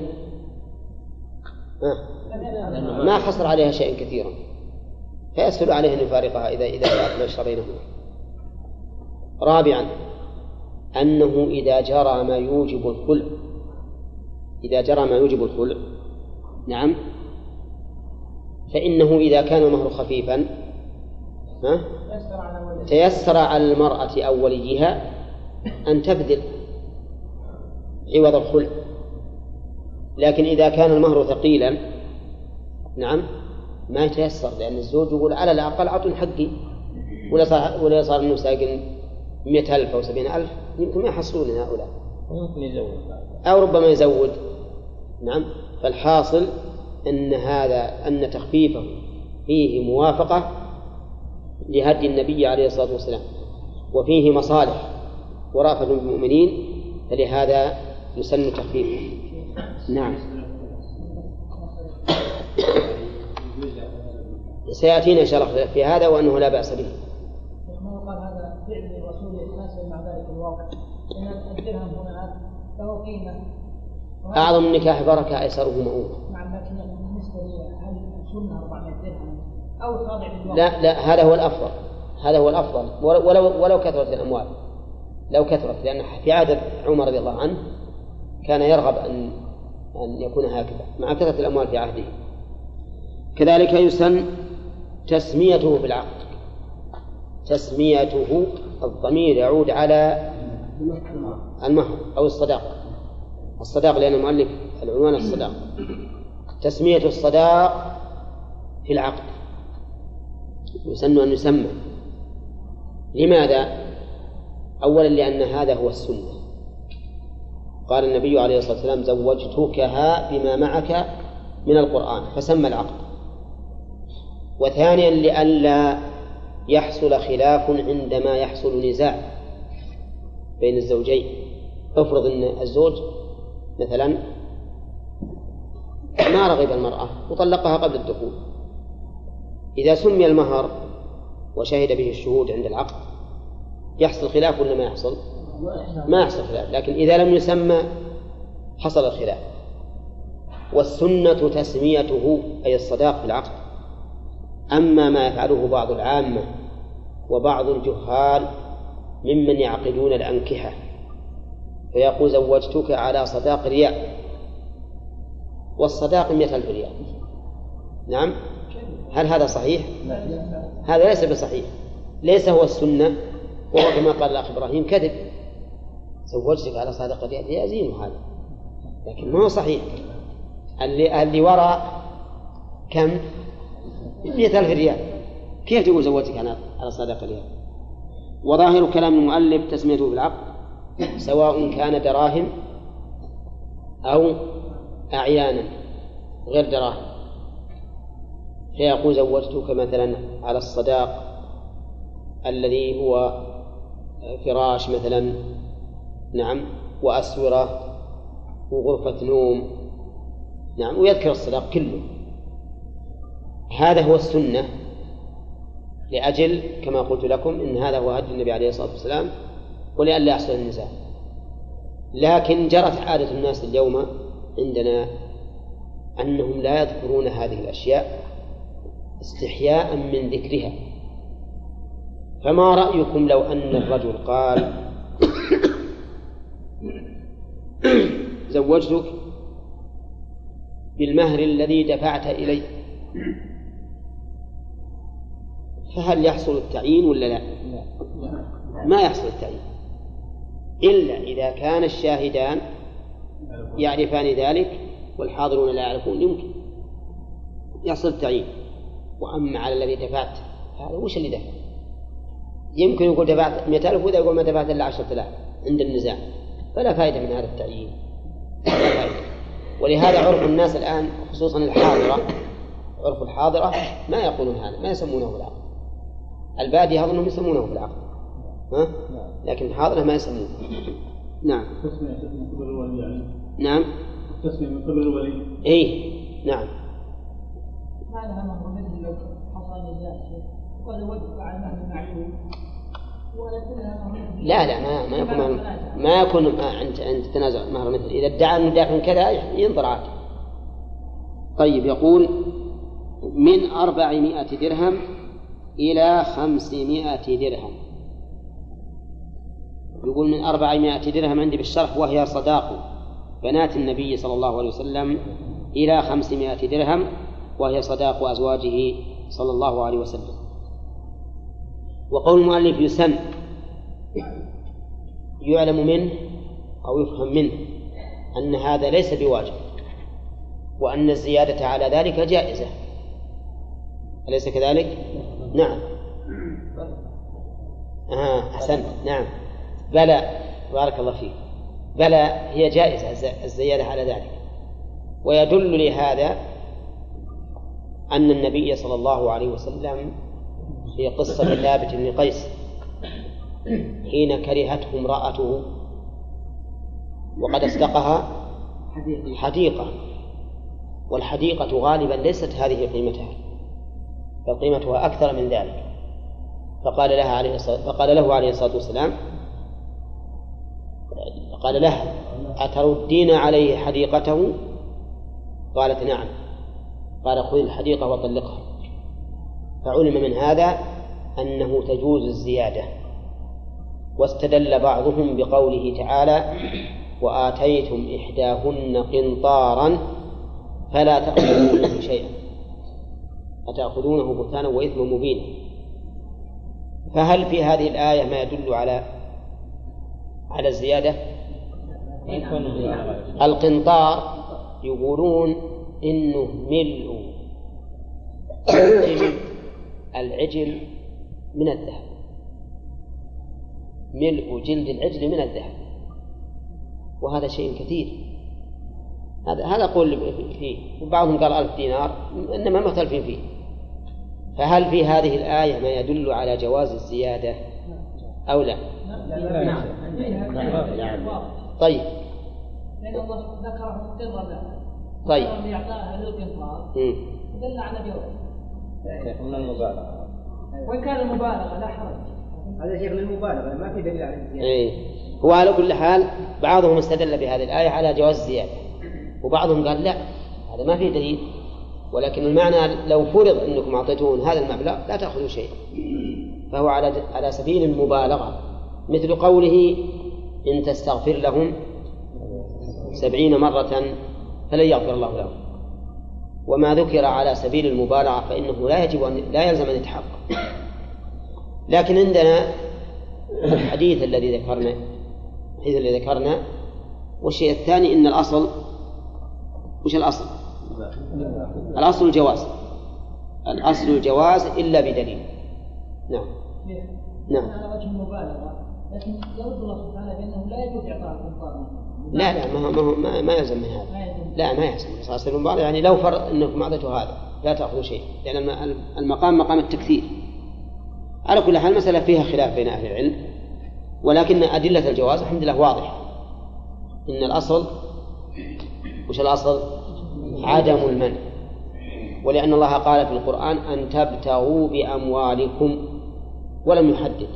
[SPEAKER 1] ما حصل عليها شيء كثيرا فيسهل عليه أن يفارقها إذا إذا جاءت مشر بينهما رابعا أنه إذا جرى ما يوجب الخلع إذا جرى ما يوجب الخلع نعم فإنه إذا كان المهر خفيفا ها؟ تيسر على المرأة أو وليها أن تبذل عوض الخلع. لكن إذا كان المهر ثقيلا نعم ما يتيسر لأن الزوج يقول على الأقل أعطوا حقي. ولا صار ولا صار ساقن مئة ألف أو سبعين ألف يمكن ما يحصلون هؤلاء.
[SPEAKER 2] ويمكن
[SPEAKER 1] أو ربما يزود. نعم. فالحاصل أن هذا أن تخفيفه فيه موافقة لهدي النبي عليه الصلاة والسلام. وفيه مصالح ورافة بالمؤمنين فلهذا يسن تخفيفه نعم. سيأتينا إن شاء الله في هذا وأنه لا بأس به.
[SPEAKER 6] هذا ذلك الواقع وهذا
[SPEAKER 1] أعظم النكاح بركة أيسره مؤونة
[SPEAKER 6] أو خاضع
[SPEAKER 1] لا لا هذا هو الأفضل. هذا هو الأفضل. ولو ولو, كثرت الأموال. لو كثرت لأن في عهد عمر رضي الله عنه كان يرغب أن أن يكون هكذا. مع كثرة الأموال في عهده. كذلك يسن تسميته في العقد تسميته الضمير يعود على المهر أو الصداق. الصداق لأن المؤلف العنوان الصداق. تسمية الصداق في العقد. يسن أن يسمى. لماذا؟ أولا لأن هذا هو السنة. قال النبي عليه الصلاة والسلام زوجتكها بما معك من القرآن. فسمى العقد. وثانيا لئلا يحصل خلاف عندما يحصل نزاع بين الزوجين. افرض إن الزوج مثلا ما رغب المرأة وطلقها قبل الدخول. إذا سمي المهر وشهد به الشهود عند العقد يحصل خلاف ولا ما يحصل؟ ما يحصل خلاف لكن إذا لم يسمى حصل الخلاف. والسنة تسميته أي الصداق في العقد. أما ما يفعله بعض العامة وبعض الجهال ممن يعقدون الأنكحة فيقول زوجتك على صداق ريال والصداق مئة ألف ريال. نعم؟ هل هذا صحيح؟ هذا ليس بصحيح. ليس هو السنة وهو كما قال الأخ إبراهيم كذب. زوجتك على صداق ريال يزين هذا. لكن ما هو صحيح؟ اللي اللي وراء كم؟ مئة ألف ريال. كيف تقول زوجتك على على صداقة ريال وظاهر كلام المؤلف تسميته بالعقد سواء كان دراهم أو أعيانا غير دراهم. فيقول زوجتك مثلا على الصداق الذي هو فراش مثلا نعم وأسورة وغرفة نوم نعم ويذكر الصداق كله. هذا هو السنة لأجل كما قلت لكم إن هذا هو هدي النبي عليه الصلاة والسلام ولئلا يحصل النزاع. لكن جرت عادة الناس اليوم عندنا أنهم لا يذكرون هذه الأشياء استحياء من ذكرها فما رأيكم لو أن الرجل قال زوجتك بالمهر الذي دفعت إلي فهل يحصل التعيين ولا لا؟ ما يحصل التعيين إلا إذا كان الشاهدان يعرفان ذلك والحاضرون لا يعرفون يمكن يحصل التعيين وأما على الذي دفعت. هذا وش اللي دفع؟ يمكن يقول دفعت 100000 وإذا يقول ما دفعت إلا 10000 عند النزاع. فلا فائدة من هذا التعيين. لا فائدة ولهذا عرف الناس الآن خصوصا الحاضرة عرف الحاضرة ما يقولون هذا ما يسمونه بالعقد البادية أظنهم يسمونه بالعقد ها؟ لكن الحاضرة ما يسمونه. نعم.
[SPEAKER 5] التسمية من قبل الولي يعني.
[SPEAKER 1] نعم.
[SPEAKER 5] التسمية من قبل الولي.
[SPEAKER 1] إيه. نعم. لا لا ما ما يكون ما يكون عند عند تنازع مهر مثل. إذا ادعى أنه دافع كذا ينظر عاد. طيب يقول من أربعمائة درهم إلى خمسمائة درهم. يقول من أربعمائة درهم عندي بالشرح وهي صداق بنات النبي صلى الله عليه وسلم إلى خمسمائة درهم وهي صداق أزواجه صلى الله عليه وسلم. وقول المؤلف يسن يعلم منه أو يفهم منه أن هذا ليس بواجب وأن الزيادة على ذلك جائزة. أليس كذلك؟ نعم. آه أحسنت. نعم. بلى بارك الله فيك. بلى هي جائزة الزيادة على ذلك. ويدل لهذا أن النبي صلى الله عليه وسلم في قصة ثابت بن قيس. حين كرهته امرأته وقد أصدقها حديقة. والحديقة غالبا ليست هذه قيمتها بل قيمتها أكثر من ذلك. فقال لها عليه الصلاة فقال له عليه الصلاة والسلام قال لها أتردين عليه حديقته؟ قالت نعم. قال خذ الحديقة وطلقها. فعلم من هذا أنه تجوز الزيادة. واستدل بعضهم بقوله تعالى وآتيتم إحداهن قنطارا فلا تأخذوا منه شيئا. أتأخذونه بهتانا وإثما مبينا. فهل في هذه الآية ما يدل على على الزيادة؟ القنطار يقولون إنه ملء. العجل من الذهب. ملء جلد العجل من الذهب. وهذا شيء كثير. هذا هذا قول فيه. وبعضهم قال ألف دينار إنما مختلفين فيه. فهل في هذه الآية ما يدل على جواز الزيادة أو لا؟
[SPEAKER 6] نعم
[SPEAKER 1] طيب.
[SPEAKER 6] لأن الله ذكره له
[SPEAKER 1] طيب.
[SPEAKER 6] اللي أعطاها للقنطار. دل على جواز.
[SPEAKER 4] شيخ من المبالغة.
[SPEAKER 6] وإن كان المبالغة لا حرج.
[SPEAKER 2] هذا شيخ للمبالغه ما في دليل على الزيادة.
[SPEAKER 1] إيه. هو على كل حال بعضهم استدل بهذه الآية على جواز الزيادة. وبعضهم قال لا هذا ما فيه دليل. ولكن المعنى لو فرض أنكم أعطيتون هذا المبلغ لا تأخذوا شيء فهو على على سبيل المبالغة. مثل قوله إن تستغفر لهم سبعين مرة فلن يغفر الله لهم. وما ذكر على سبيل المبالغة فإنه لا يجب أن لا يلزم أن يتحقق. لكن عندنا الحديث الذي ذكرنا الحديث الذي ذكرنا والشيء الثاني أن الأصل وش الأصل؟ الأصل الجواز. الأصل الجواز إلا بدليل. نعم. نعم.
[SPEAKER 6] على وجه المبالغة لكن يرد الله سبحانه بأنه لا يجوز إعطاء القنطار
[SPEAKER 1] لا لا ما هو ما, هو ما, ما يلزم من هذا. لا ما يلزم أساس المبالغة يعني لو فرض أنكم أعطيته هذا لا تأخذوا شيء لأن الم- المقام مقام التكثير على كل حال المسألة فيها خلاف بين أهل العلم ولكن أدلة الجواز الحمد لله واضحة إن الأصل وش الأصل؟ عدم المنع. ولأن الله قال في القرآن أن تبتغوا بأموالكم ولم يحدد.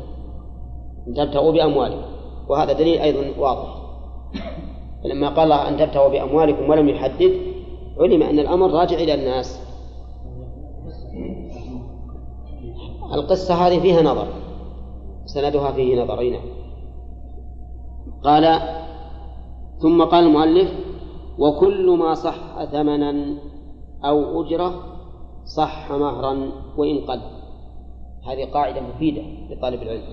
[SPEAKER 1] أن تبتغوا بأموالكم. وهذا دليل أيضا واضح. فلما قال الله أن تبتغوا بأموالكم ولم يحدد علم أن الأمر راجع إلى الناس. القصة هذه فيها نظر سندها فيه نظرين قال ثم قال المؤلف وكل ما صح ثمنا أو أجرة صح مهرا وإن قل. هذه قاعدة مفيدة لطالب العلم.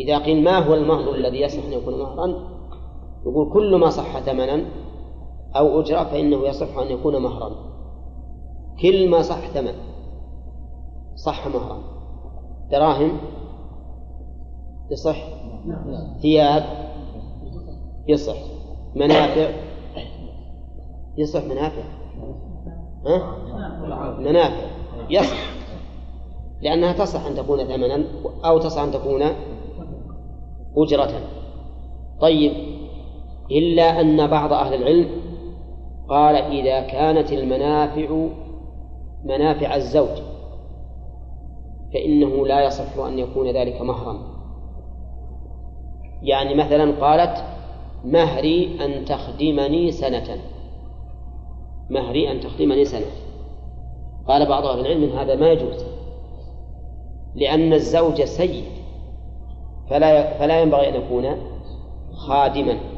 [SPEAKER 1] إذا قيل ما هو المهر الذي يصح أن يكون مهرا؟ يقول كل ما صح ثمنا أو أجرة فإنه يصح أن يكون مهرا. كل ما صح ثمن صح مهرا. دراهم يصح؟ ثياب يصح. منافع يصح منافع. ها؟ منافع يصح. لأنها تصح أن تكون ثمنا أو تصح أن تكون أجرة. طيب. إلا أن بعض أهل العلم قال إذا كانت المنافع منافع الزوج فإنه لا يصح أن يكون ذلك مهرا يعني مثلا قالت مهري أن تخدمني سنة. مهري أن تخدمني سنة. قال بعض أهل العلم إن هذا ما يجوز لأن الزوج سيد فلا فلا ينبغي أن يكون خادما.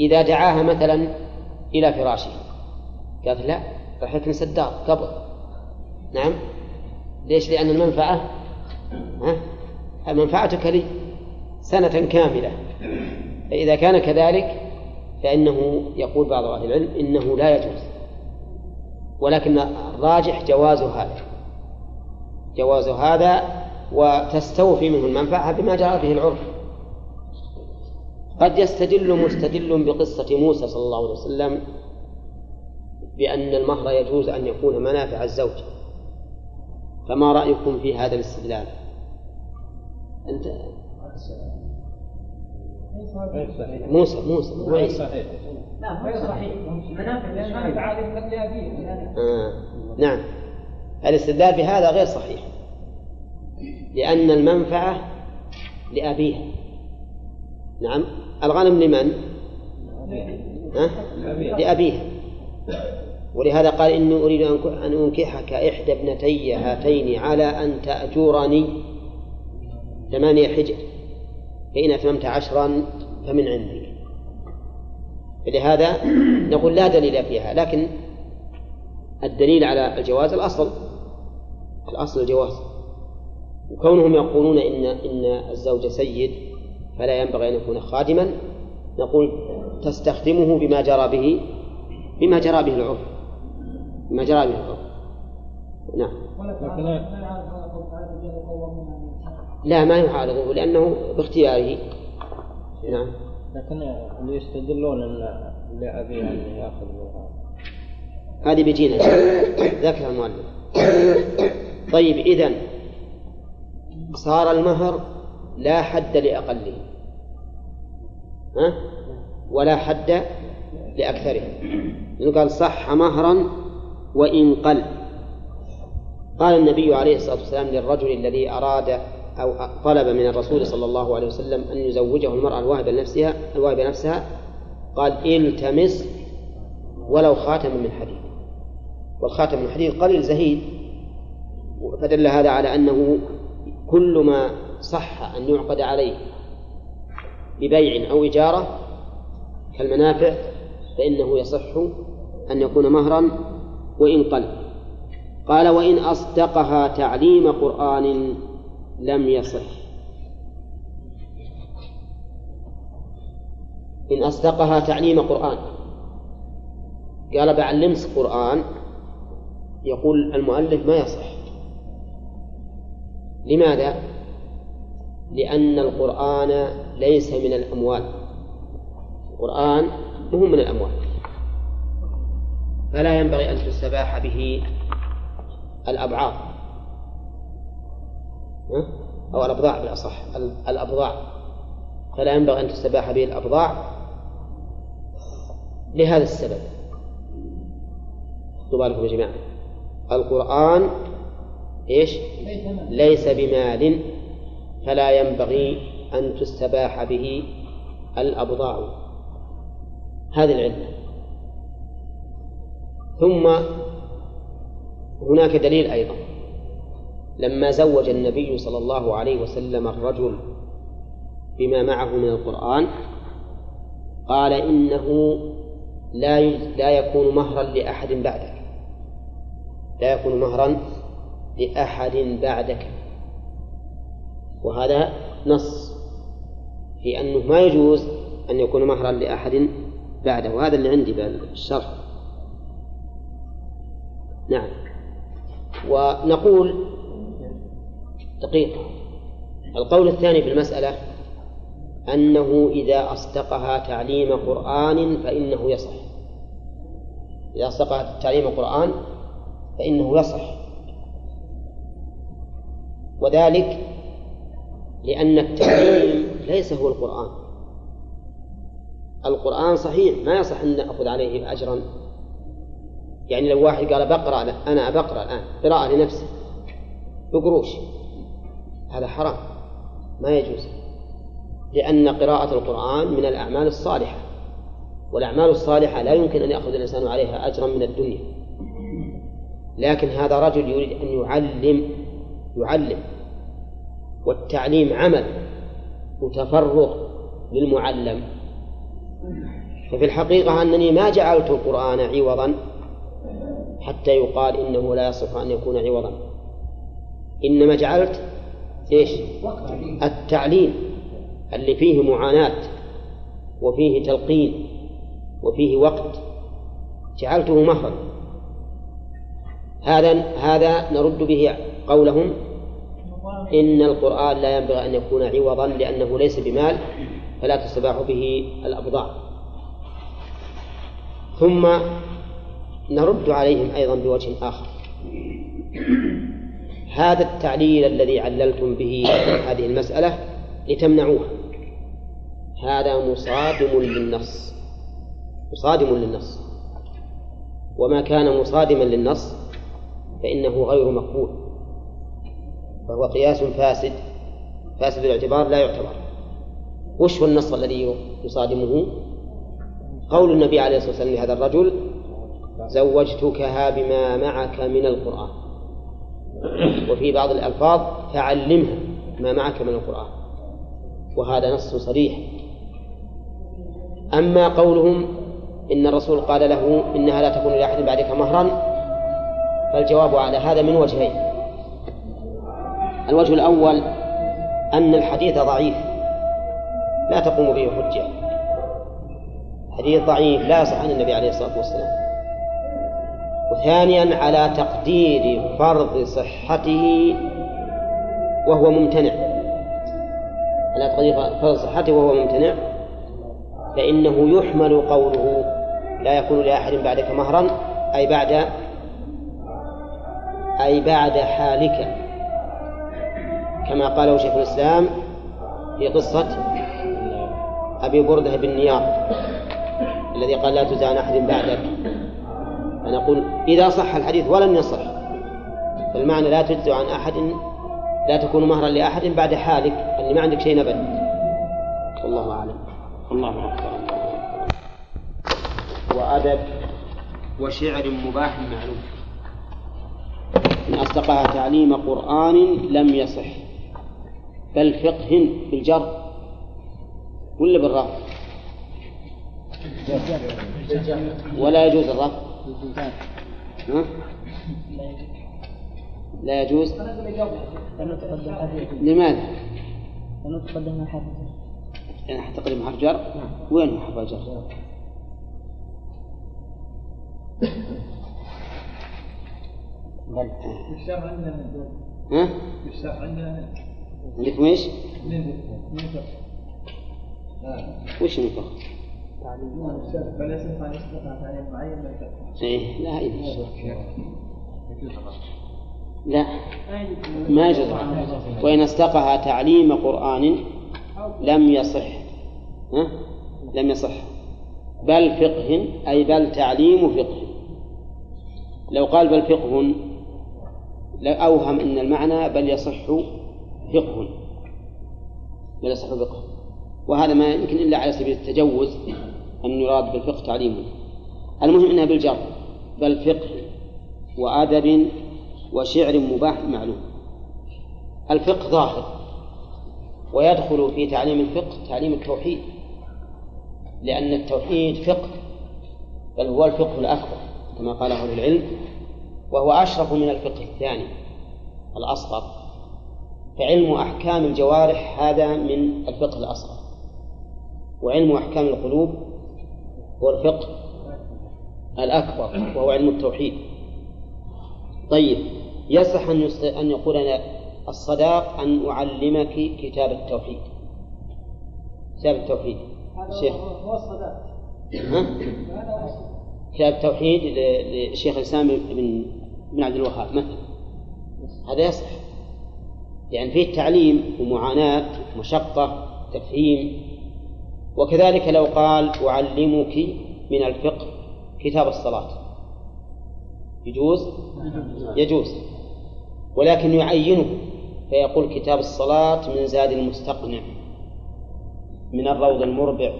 [SPEAKER 1] إذا دعاها مثلا إلى فراشه. قالت لا راح يكنس الدار قبل. نعم. ليش؟ لأن المنفعة ها؟ منفعتك لي سنة كاملة. فإذا كان كذلك فإنه يقول بعض أهل العلم إنه لا يجوز. ولكن الراجح جواز هذا. جواز هذا وتستوفي منه المنفعة بما جرى به العرف. قد يستدل مستدل بقصة موسى صلى الله عليه وسلم بأن المهر يجوز أن يكون منافع الزوج. فما رأيكم في هذا الاستدلال؟ أنت موسى موسى مو عيسى
[SPEAKER 6] صحيح. لا غير صحيح. منافع قد
[SPEAKER 1] آه. نعم. الاستدلال بهذا غير صحيح. لأن المنفعة لأبيها. نعم. الغنم لمن؟ ها؟ لأبيها ولهذا قال إني أريد أن أنكحك إحدى ابنتي هاتين على أن تأجرني ثمانية حجر. فإن أتممت عشرا فمن عندك فلهذا نقول لا دليل فيها لكن الدليل على الجواز الأصل. الأصل الجواز. وكونهم يقولون إن إن الزوج سيد فلا ينبغي أن يكون خادما. نقول تستخدمه بما جرى به بما جرى به العرف. بما جرى به العرف. نعم. لا ما يعارضه لأنه باختياره. نعم.
[SPEAKER 4] لكن اللي يستدلون أن لأبيه أن يأخذ
[SPEAKER 1] هذه بيجينا ذكر المؤلف. طيب إذا صار المهر لا حد لأقله. ها؟ ولا حد لأكثره. قال صح مهرا وإن قل. قال النبي عليه الصلاة والسلام للرجل الذي أراد أو طلب من الرسول صلى الله عليه وسلم أن يزوجه المرأة الواهبة لنفسها الواهبة نفسها قال التمس ولو خاتما من حديد. والخاتم من حديد قليل زهيد. فدل هذا على أنه كل ما صح أن يعقد عليه ببيع أو إجارة كالمنافع فإنه يصح أن يكون مهرا وإن قل. قال وإن أصدقها تعليم قرآن لم يصح. إن أصدقها تعليم قرآن. قال بعلمك قرآن يقول المؤلف ما يصح. لماذا؟ لأن القرآن ليس من الأموال. القرآن مو من الأموال. فلا ينبغي أن تستباح به الأبعاض أو الأبضاع بالأصح. الأبضاع. فلا ينبغي أن تستباح به الأبضاع لهذا السبب. خذوا بالكم يا جماعة. القرآن إيش؟ ليس بمال. فلا ينبغي أن تستباح به الأبضاع. هذه العلة. ثم هناك دليل أيضا. لما زوج النبي صلى الله عليه وسلم الرجل بما معه من القرآن قال إنه لا لا يكون مهرا لأحد بعدك. لا يكون مهرا لأحد بعدك. وهذا نص في أنه ما يجوز أن يكون مهرا لأحد بعده. وهذا اللي عندي بالشرح نعم. ونقول دقيقة. القول الثاني في المسألة أنه إذا أصدقها تعليم قرآن فإنه يصح. إذا أصدقها تعليم قرآن فإنه يصح. وذلك لأن التعليم ليس هو القرآن. القرآن صحيح ما يصح أن نأخذ عليه أجرا. يعني لو واحد قال بقرأ أنا بقرأ الآن قراءة لنفسه بقروش. هذا حرام. ما يجوز. لأن قراءة القرآن من الأعمال الصالحة. والأعمال الصالحة لا يمكن أن يأخذ الإنسان عليها أجرا من الدنيا. لكن هذا رجل يريد أن يعلم يعلم. والتعليم عمل وتفرغ للمعلم. ففي الحقيقة أنني ما جعلت القرآن عوضا حتى يقال إنه لا يصح أن يكون عوضا. إنما جعلت إيش؟ التعليم اللي فيه معاناة وفيه تلقين وفيه وقت جعلته مهرا. هذا هذا نرد به قولهم إن القرآن لا ينبغي أن يكون عوضا لأنه ليس بمال فلا تستباح به الأبضاع. ثم نرد عليهم أيضا بوجه آخر. هذا التعليل الذي عللتم به هذه المسألة لتمنعوها. هذا مصادم للنص. مصادم للنص. وما كان مصادما للنص فإنه غير مقبول. فهو قياس فاسد فاسد الاعتبار لا يعتبر. وش هو النص الذي يصادمه؟ قول النبي عليه الصلاة والسلام لهذا الرجل زوجتكها بما معك من القرآن. وفي بعض الألفاظ فعلمها ما معك من القرآن. وهذا نص صريح. أما قولهم إن الرسول قال له إنها لا تكون لأحد بعدك مهرا فالجواب على هذا من وجهين. الوجه الأول أن الحديث ضعيف. لا تقوم به حجة. حديث ضعيف لا يصح عن النبي عليه الصلاة والسلام. وثانيا على تقدير فرض صحته وهو ممتنع. على تقدير فرض صحته وهو ممتنع. فإنه يحمل قوله لا يكون لأحد بعدك مهرا أي بعد أي بعد حالك. كما قاله شيخ الإسلام في قصة أبي بردة بن نيار الذي قال لا تزعن أحد بعدك. فنقول إذا صح الحديث ولم يصح فالمعنى لا تجزع عن أحد لا تكون مهرا لأحد بعد حالك أني ما عندك شيء نبت. والله أعلم. الله أكبر. وأدب وشعر مباح معلوم إن أصدقها تعليم قرآن لم يصح. بل فقه بالجر ولا بالرفع ولا يجوز الرفع؟ لا يجوز لماذا؟
[SPEAKER 8] لأنه تقدم حرف
[SPEAKER 1] يعني تقدم حرف جر وين حرف الجر؟
[SPEAKER 6] الشرع عندنا
[SPEAKER 1] ها؟
[SPEAKER 6] الشرع عندنا
[SPEAKER 1] عندكم
[SPEAKER 6] إيش؟
[SPEAKER 1] وش
[SPEAKER 6] الفقه.
[SPEAKER 1] إيه لا إيه. لا ما يجوز وإن استقها تعليم قرآن لم يصح ها؟ لم يصح بل فقه أي بل تعليم فقه لو قال بل فقه لأوهم أن المعنى بل يصح فقه. بل يصح فقه وهذا ما يمكن إلا على سبيل التجوز أن يراد بالفقه تعليمه المهم أنها بالجر بل فقه وأدب وشعر مباح معلوم. الفقه ظاهر ويدخل في تعليم الفقه تعليم التوحيد لأن التوحيد فقه بل هو الفقه الأكبر كما قال أهل العلم وهو أشرف من الفقه الثاني الأصغر. فعلم أحكام الجوارح هذا من الفقه الأصغر. وعلم أحكام القلوب هو الفقه الأكبر وهو علم التوحيد. طيب يصح أن أن يقول أنا الصداق أن أعلمك كتاب التوحيد. كتاب التوحيد. شيخ.
[SPEAKER 6] هو الصداق.
[SPEAKER 1] كتاب التوحيد لشيخ الإسلام بن بن عبد الوهاب مثلا. هذا يصح. يعني فيه تعليم ومعاناة مشقة تفهيم. وكذلك لو قال أعلمك من الفقه كتاب الصلاة. يجوز؟ يجوز. ولكن يعينه فيقول كتاب الصلاة من زاد المستقنع من الروض المربع.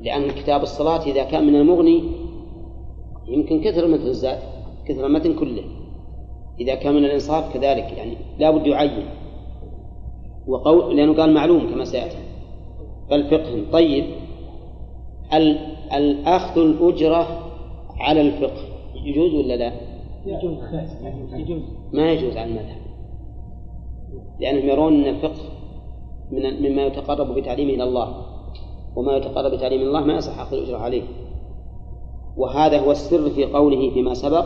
[SPEAKER 1] لأن كتاب الصلاة إذا كان من المغني يمكن كثر مثل الزاد كثر المتن كله. إذا كان من الإنصاف كذلك يعني لا بد يعين. وقول لأنه قال معلوم كما سيأتي. فالفقه طيب. ال- الأخذ الأجرة على الفقه يجوز ولا لا؟
[SPEAKER 8] يجوز يجوز.
[SPEAKER 1] ما يجوز على المذهب. لأنهم يرون أن الفقه من مما يتقرب بتعليمه إلى الله. وما يتقرب بتعليم الله ما يصح أخذ الأجرة عليه. وهذا هو السر في قوله فيما سبق.